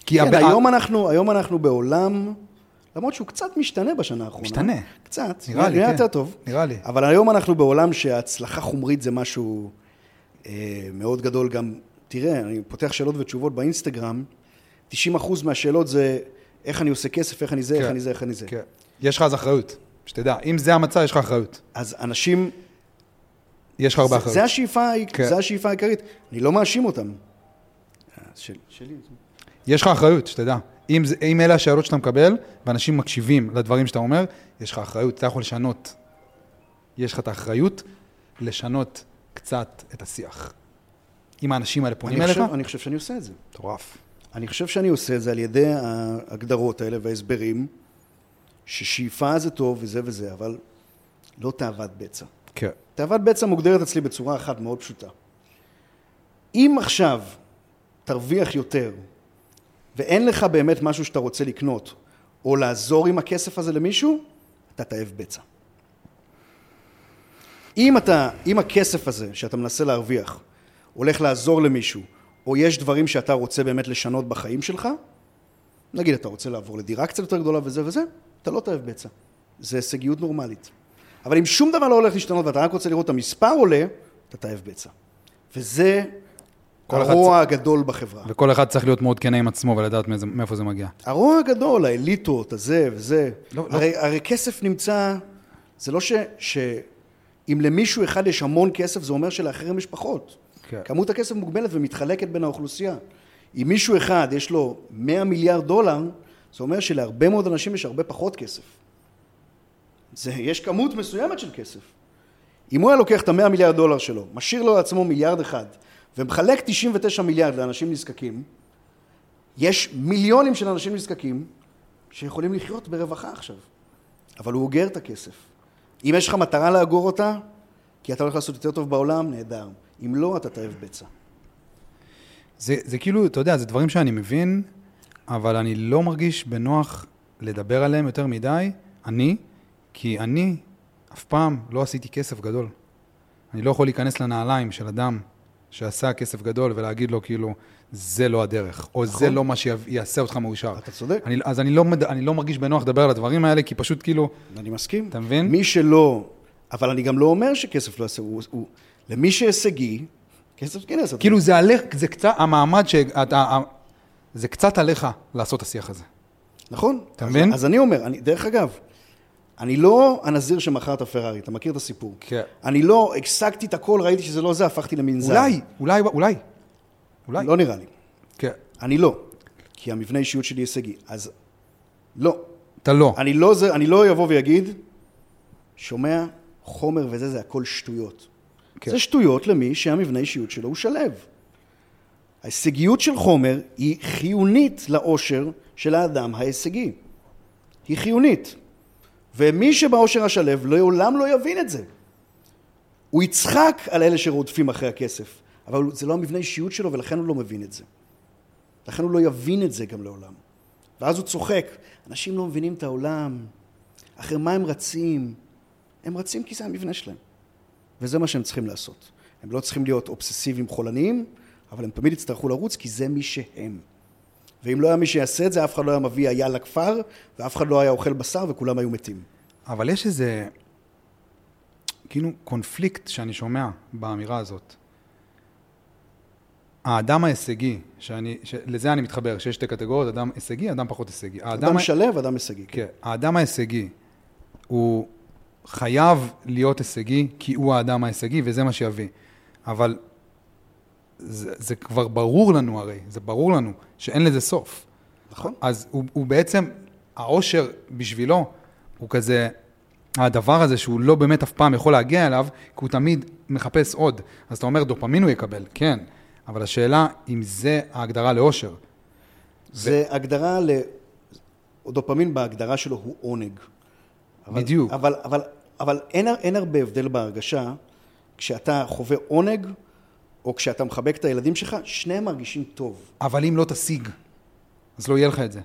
כי כן, הבע- היום אנחנו, היום אנחנו בעולם, למרות שהוא קצת משתנה בשנה האחרונה. משתנה. קצת. נראה לי, נראה כן. יותר טוב. נראה לי. אבל היום אנחנו בעולם שהצלחה חומרית זה משהו אה, מאוד גדול גם. תראה, אני פותח שאלות ותשובות באינסטגרם, 90% מהשאלות זה איך אני עושה כסף, איך אני זה, איך כן. אני זה, איך אני זה. כן. יש לך אז אחריות, שתדע. אם זה המצע, יש לך אחריות. אז אנשים, יש לך הרבה אחריות. זה, השאיפה, כן. זה השאיפה העיקרית. אני לא מאשים אותם. אה, של, שלי. יש לך אחריות, שתדע. אם, אם אלה השאלות שאתה מקבל, ואנשים מקשיבים לדברים שאתה אומר, יש לך אחריות, אתה יכול לשנות. יש לך את האחריות לשנות קצת את השיח. אם האנשים האלה פונים אליך, אני חושב שאני עושה את זה. מטורף. אני חושב שאני עושה את זה על ידי ההגדרות האלה וההסברים, ששאיפה זה טוב וזה וזה, אבל לא תאוות בצע. כן. תאוות בצע מוגדרת אצלי בצורה אחת מאוד פשוטה. אם עכשיו תרוויח יותר, ואין לך באמת משהו שאתה רוצה לקנות, או לעזור עם הכסף הזה למישהו, אתה תאב בצע. אם אתה, אם הכסף הזה שאתה מנסה להרוויח הולך לעזור למישהו, או יש דברים שאתה רוצה באמת לשנות בחיים שלך, נגיד אתה רוצה לעבור לדירה קצת יותר גדולה וזה וזה, אתה לא תאהב בצע. זה הישגיות נורמלית. אבל אם שום דבר לא הולך להשתנות ואתה רק רוצה לראות את המספר עולה, אתה תאהב בצע. וזה אחד הרוע הגדול בחברה. וכל אחד צריך להיות מאוד כן עם עצמו ולדעת מאיזה- מאיפה זה מגיע. הרוע הגדול, האליטות, הזה וזה. לא, לא. הרי, הרי כסף נמצא, זה לא ש, שאם למישהו אחד יש המון כסף, זה אומר שלאחרים יש פחות. כן. כמות הכסף מוגבלת ומתחלקת בין האוכלוסייה. אם מישהו אחד יש לו 100 מיליארד דולר, זה אומר שלהרבה מאוד אנשים יש הרבה פחות כסף. זה, יש כמות מסוימת של כסף. אם הוא היה לוקח את המאה מיליארד דולר שלו, משאיר לו לעצמו מיליארד אחד, ומחלק 99 מיליארד לאנשים נזקקים, יש מיליונים של אנשים נזקקים שיכולים לחיות ברווחה עכשיו. אבל הוא אוגר את הכסף. אם יש לך מטרה לאגור אותה, כי אתה הולך לעשות יותר טוב בעולם, נהדר. אם לא, אתה תאהב בצע. זה, זה כאילו, אתה יודע, זה דברים שאני מבין, אבל אני לא מרגיש בנוח לדבר עליהם יותר מדי, אני, כי אני אף פעם לא עשיתי כסף גדול. אני לא יכול להיכנס לנעליים של אדם שעשה כסף גדול ולהגיד לו כאילו, זה לא הדרך, או זה נכון. לא מה שיעשה אותך מאושר. אתה צודק. אני, אז אני לא, אני לא מרגיש בנוח לדבר על הדברים האלה, כי פשוט כאילו, אני מסכים. אתה מבין? מי שלא, אבל אני גם לא אומר שכסף לא יעשה, הוא, הוא, למי שהישגי, כסף כן יעשה. כאילו זה עליך, זה קצת, המעמד שאתה, זה קצת עליך לעשות השיח הזה. נכון. אתה אז- מבין? אז אני אומר, אני, דרך אגב, אני לא הנזיר שמכר את הפרארי, אתה מכיר את הסיפור. כן. אני לא, הפסקתי את הכל, ראיתי שזה לא זה, הפכתי למנזר. אולי, אולי, אולי, אולי. לא נראה לי. כן. אני לא. כי המבנה אישיות שלי הישגי. אז לא. אתה לא. אני לא, זה, אני לא אבוא ויגיד, שומע, חומר וזה, זה הכל שטויות. כן. זה שטויות למי שהמבנה אישיות שלו הוא שלו. ההישגיות של חומר היא חיונית לאושר של האדם ההישגי. היא חיונית. ומי שבאושר השלב לעולם לא יבין את זה. הוא יצחק על אלה שרודפים אחרי הכסף, אבל זה לא המבנה אישיות שלו ולכן הוא לא מבין את זה. לכן הוא לא יבין את זה גם לעולם. ואז הוא צוחק. אנשים לא מבינים את העולם. אחרי מה הם רצים? הם רצים כי זה המבנה שלהם. וזה מה שהם צריכים לעשות. הם לא צריכים להיות אובססיביים חולניים, אבל הם תמיד יצטרכו לרוץ כי זה מי שהם. ואם לא היה מי שיעשה את זה, אף אחד לא היה מביא אייל לכפר, ואף אחד לא היה אוכל בשר וכולם היו מתים. אבל יש איזה, כאילו, קונפליקט שאני שומע באמירה הזאת. האדם ההישגי, שאני, לזה אני מתחבר, שיש שתי קטגוריות, אדם הישגי, אדם פחות הישגי. אדם ה- שלו, אדם הישגי. כן, האדם ההישגי, הוא חייב להיות הישגי, כי הוא האדם ההישגי, וזה מה שיביא. אבל זה, זה כבר ברור לנו הרי, זה ברור לנו, שאין לזה סוף. נכון. אז הוא, הוא בעצם, העושר בשבילו, הוא כזה, הדבר הזה שהוא לא באמת אף פעם יכול להגיע אליו, כי הוא תמיד מחפש עוד. אז אתה אומר, דופמין הוא יקבל, כן, אבל השאלה אם זה ההגדרה לאושר. זה הגדרה ל... דופמין בהגדרה שלו הוא עונג. אבל, בדיוק. אבל, אבל, אבל אין, אין הרבה הבדל בהרגשה כשאתה חווה עונג, או כשאתה מחבק את הילדים שלך, שניהם מרגישים טוב. אבל אם לא תשיג, אז לא יהיה לך את זה.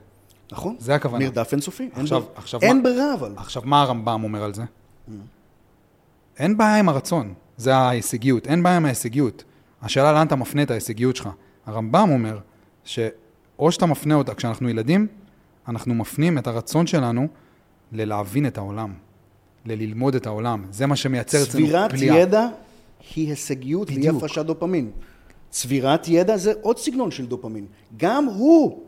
נכון? זה הכוונה. מרדף אינסופי. אין עכשיו- ברירה. עכשיו אין מה- ברירה אבל. עכשיו, מה הרמב"ם אומר על זה? אין בעיה עם הרצון, זה ההישגיות, אין בעיה עם ההישגיות. השאלה לאן אתה מפנה את ההישגיות שלך. הרמב"ם אומר שאו שאתה מפנה אותה, כשאנחנו ילדים, אנחנו מפנים את הרצון שלנו ללהבין את העולם, לללמוד את העולם. זה מה שמייצר אצלנו צבירת פליאה. ידע היא הישגיות והיא. הפרשת דופמין. צבירת ידע זה עוד סגנון של דופמין. גם הוא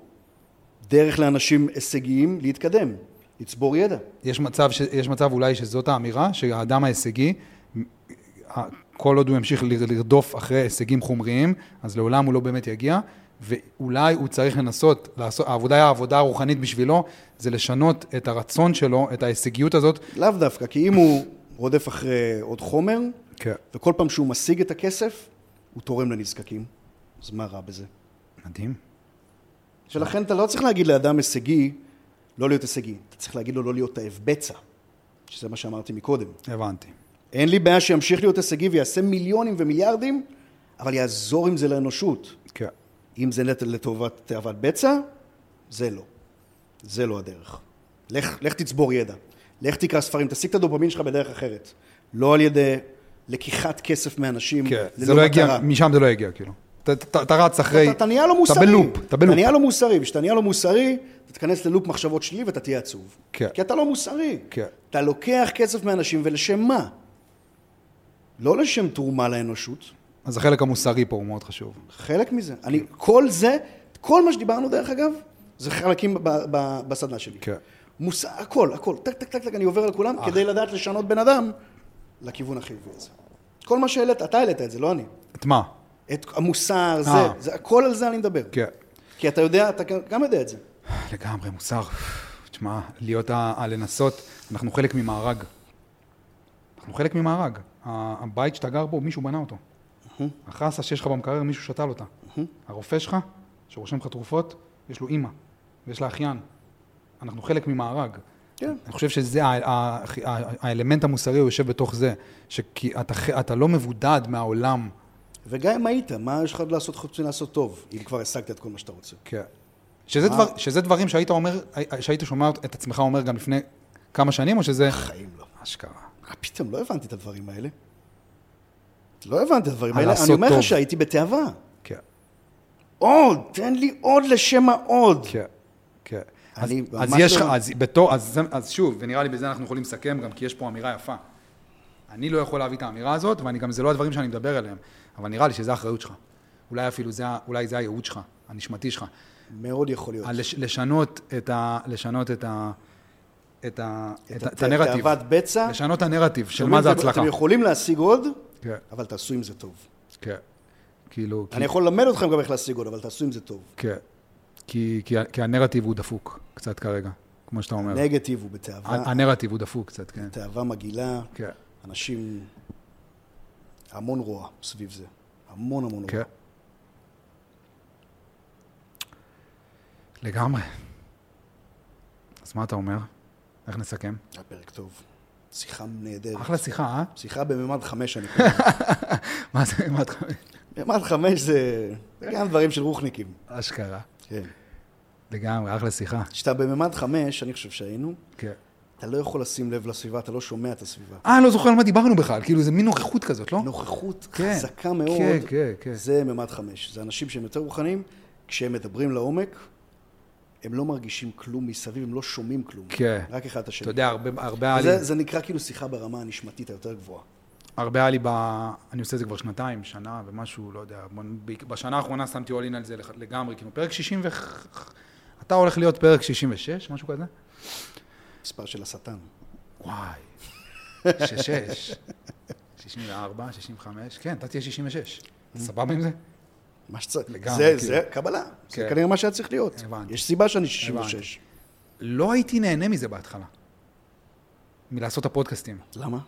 דרך לאנשים הישגיים להתקדם, לצבור ידע. יש מצב, ש... יש מצב אולי שזאת האמירה, שהאדם ההישגי, כל עוד הוא ימשיך לרדוף אחרי הישגים חומריים, אז לעולם הוא לא באמת יגיע, ואולי הוא צריך לנסות, לעשות, העבודה, העבודה הרוחנית בשבילו, זה לשנות את הרצון שלו, את ההישגיות הזאת. לאו דווקא, כי אם הוא רודף אחרי עוד חומר, כן. וכל פעם שהוא משיג את הכסף, הוא תורם לנזקקים. אז מה רע בזה? מדהים. ולכן אתה לא צריך להגיד לאדם הישגי, לא להיות הישגי. אתה צריך להגיד לו לא להיות תאב בצע, שזה מה שאמרתי מקודם. הבנתי. אין לי בעיה שימשיך להיות הישגי ויעשה מיליונים ומיליארדים, אבל יעזור עם זה לאנושות. כן. אם זה נטל לטובת תאוות בצע, זה לא. זה לא הדרך. לך, לך תצבור ידע. לך תקרא ספרים, תשיג את הדופמין שלך בדרך אחרת. לא על ידי לקיחת כסף מאנשים כן. זה לא יגיע. משם זה לא יגיע, כאילו. אתה- אתה אתה רץ אחרי... אתה, אתה נהיה לא מוסרי. אתה ב loop, אתה ב loop. נהיה לא מוסרי, וכשאתה נהיה לא מוסרי, אתה תיכנס ל loop מחשבות שלילי ואתה תהיה עצוב. כן. כי אתה לא מוסרי. כן. אתה לוקח כסף מאנשים, ולשם מה? לא לשם תרומה לאנושות, אז החלק המוסרי פה הוא מאוד חשוב. חלק מזה. אני, כל זה, כל מה שדיברנו דרך אגב, זה חלקים בסדנה שלי. כן. מוס... הכל, הכל, טק, טק, טק, טק, אני עובר על כולם, אה. כדי לדעת לשנות בן אדם לכיוון החיובי הזה. כל מה שהעלית, אתה העלית את זה, לא אני. את מה? את המוסר, זה, אה. זה, הכל על זה אני מדבר. כן. כי אתה יודע, אתה גם יודע את זה. לגמרי, מוסר. תשמע, להיות. ה- לנסות, אנחנו חלק ממארג. אנחנו חלק ממארג. הבית שאתה גר בו, מישהו בנה אותו. החסה שיש לך במקרר, מישהו שתל אותה. הרופא שלך, שרושם לך תרופות, יש לו אימא, ויש לה אחיין. אנחנו חלק ממארג. כן. אני חושב שזה, האלמנט המוסרי הוא יושב בתוך זה, שכי אתה, ח- אתה לא מבודד מהעולם. וגם אם היית, מה יש לך לעשות חוץ מלעשות טוב, אם כבר השגת את כל מה שאתה רוצה? כן. שזה? דבר, שזה דברים שהיית אומר, שהיית שומע את עצמך אומר גם לפני כמה שנים, או שזה... בחיים לא. אשכרה. מה פתאום, לא הבנתי את הדברים האלה. לא הבנתי את הדברים האלה. אני אומר. לך שהייתי בתאווה. כן, עוד, תן לי עוד לשם העוד. כן, כן. אז, אז יש לך, לא- אז בתור, אז, אז שוב, ונראה לי בזה אנחנו יכולים לסכם גם, כי יש פה אמירה יפה. אני לא יכול להביא את האמירה הזאת, ואני גם, זה לא הדברים שאני מדבר עליהם, אבל נראה לי שזה האחריות שלך. אולי אפילו זה, אולי זה הייעוד שלך, הנשמתי שלך. מאוד יכול להיות. לש, לשנות את ה... לשנות את ה... את, ה, את, את הנרטיב. תאוות בצע. לשנות את הנרטיב של מה זה הצלחה. אתם יכולים להשיג עוד, כן, אבל תעשו עם זה טוב. כן. כאילו, כי, אני יכול ללמד אתכם גם איך להשיג עוד, אבל תעשו עם זה טוב. כן. כי, כי, כי הנרטיב הוא דפוק, קצת כרגע, כמו שאתה אומר. נגטיב הוא בתאווה, הנרטיב הוא דפוק קצת, כן. תאווה מגעילה, כן, אנשים, המון רוע סביב זה. המון המון כן. רוע. לגמרי. אז מה אתה אומר? איך נסכם? היה פרק טוב. שיחה נהדרת. אחלה שיחה, אה? שיחה בממד חמש, אני *laughs* קורא. מה זה, מה אתה... ממד חמש זה זה גם דברים של רוחניקים. אשכרה. כן. לגמרי, אחלה שיחה. כשאתה בממד חמש, אני חושב שהיינו, כן. אתה לא יכול לשים לב לסביבה, אתה לא שומע את הסביבה. אה, לא זוכר על מה דיברנו בכלל, כאילו זה מין נוכחות כזאת, לא? נוכחות כן, חזקה מאוד, כן, כן, כן. זה ממד חמש. זה אנשים שהם יותר רוחניים, כשהם מדברים לעומק, הם לא מרגישים כלום מסביב, הם לא שומעים כלום. כן. רק אחד את השני. אתה יודע, הרבה, הרבה היה לי, זה, נקרא כאילו שיחה ברמה הנשמתית היותר גבוהה. הרבה היה לי ב... אני עושה את זה כבר שנתיים, שנה ומשהו, לא יודע. בשנה האחרונה שמתי אולין על זה לגמרי, כאילו, פרק 60 ו... אתה הולך להיות פרק 66, משהו כזה? מספר של השטן. וואי, 66, 64, 65, כן, אתה תהיה 66. אתה סבבה עם זה? מה שצריך. לגמרי, זה, כאילו. זה קבלה. זה כן. כנראה מה שהיה צריך להיות. הבנתי. יש סיבה שאני 66. לא הייתי נהנה מזה בהתחלה, מלעשות את הפודקאסטים. למה?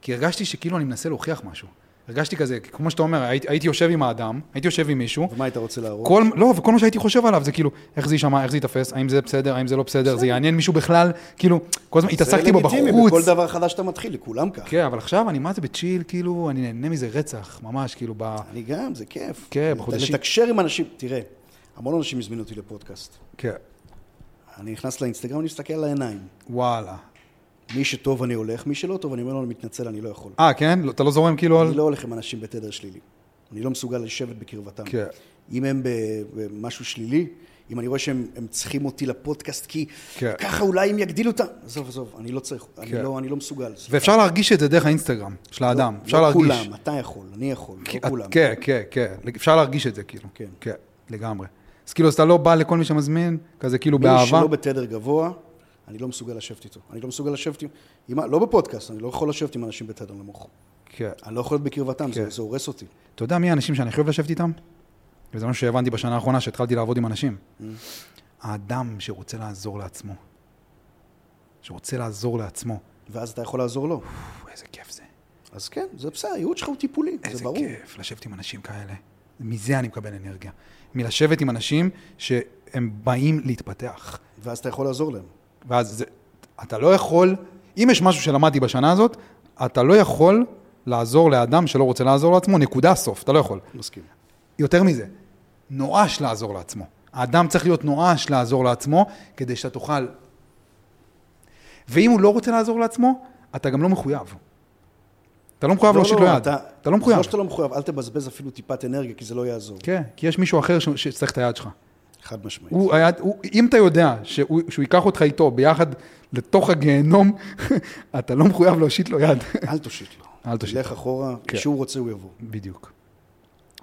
כי הרגשתי שכאילו אני מנסה להוכיח משהו. הרגשתי כזה, כמו שאתה אומר, הייתי, הייתי יושב עם האדם, הייתי יושב עם מישהו, ומה היית רוצה להראות? כל, לא, וכל מה שהייתי חושב עליו זה כאילו, איך זה יישמע, איך זה ייתפס, האם זה בסדר, האם זה לא בסדר, זה יעניין מישהו בכלל, כאילו, כל הזמן התעסקתי בו זה לגיטימי, בחוץ. בכל דבר חדש שאתה מתחיל, לכולם ככה. כן, אבל עכשיו אני מה זה בצ'יל, כאילו, אני נהנה מזה רצח, ממש, כאילו, ב... אני גם, זה כיף. כן, בחודשים- לתקשר עם אנשים, תראה, המון אנשים הזמינו אותי לפודקאסט. כן, אני נכנס לאינסטגרם, אני מסתכל על העיניים. וואלה. מי שטוב אני הולך, מי שלא טוב אני אומר לו, אני מתנצל, אני לא יכול. אה, כן? לא- אתה לא זורם כאילו על... אני לא הולך עם אנשים בתדר שלילי. אני לא מסוגל לשבת בקרבתם. כן. אם הם במשהו שלילי, אם אני רואה שהם הם צריכים אותי לפודקאסט, כי כן. ככה אולי הם יגדילו אותם. עזוב, עזוב, אני לא צריך, כן. אני לא- אני לא מסוגל. ואפשר להרגיש את זה דרך האינסטגרם של האדם, אפשר לא להרגיש. כולם, אתה יכול, אני יכול, כי- לא כולם. כן, כן, כן, אפשר להרגיש את זה, כאילו. כן. כן, לגמרי. אז כאילו, אז אתה לא בא לכל מי שמזמין, כזה כאילו מי באהבה. שלא בתדר גבוה, אני לא מסוגל לשבת איתו. אני לא מסוגל לשבת עם... עם לא בפודקאסט, אני לא יכול לשבת עם אנשים בתדר נמוך. כן. אני לא יכול להיות בקרבתם, כן. זה- זה הורס אותי. אתה יודע מי האנשים שאני אוהב לשבת איתם? וזה משהו שהבנתי בשנה האחרונה שהתחלתי לעבוד עם אנשים. Mm. האדם שרוצה לעזור לעצמו. שרוצה לעזור לעצמו. ואז אתה יכול לעזור לו. איזה כיף זה. אז כן, זה בסדר, הייעוד שלך הוא טיפולי, זה איזה ברור. כיף לשבת עם אנשים כאלה. מזה אני מקבל אנרגיה. מלשבת עם אנשים שהם באים להתפתח. ואז אתה יכול לעזור להם. ואז זה, אתה לא יכול, אם יש משהו שלמדתי בשנה הזאת, אתה לא יכול לעזור לאדם שלא רוצה לעזור לעצמו, נקודה סוף, אתה לא יכול. מסכים. יותר מזה, נואש לעזור לעצמו. האדם צריך להיות נואש לעזור לעצמו, כדי שאתה תוכל... ואם הוא לא רוצה לעזור לעצמו, אתה גם לא מחויב. אתה לא מחויב להושיט לו יד. אתה, לא מחויב. זה לא שאתה לא מחויב, אל תבזבז אפילו טיפת אנרגיה, כי זה לא יעזור. כן, כי יש מישהו אחר שצריך את היד שלך. חד משמעית. הוא, היד, הוא, אם אתה יודע שהוא, שהוא ייקח אותך איתו ביחד לתוך הגיהנום, *laughs* אתה לא מחויב להושיט לו יד. *laughs* אל תושיט לו. אל תושיט תלך אחורה, כן. כשהוא רוצה הוא יבוא. בדיוק.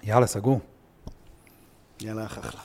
יאללה, סגור. יאללה, אחלה.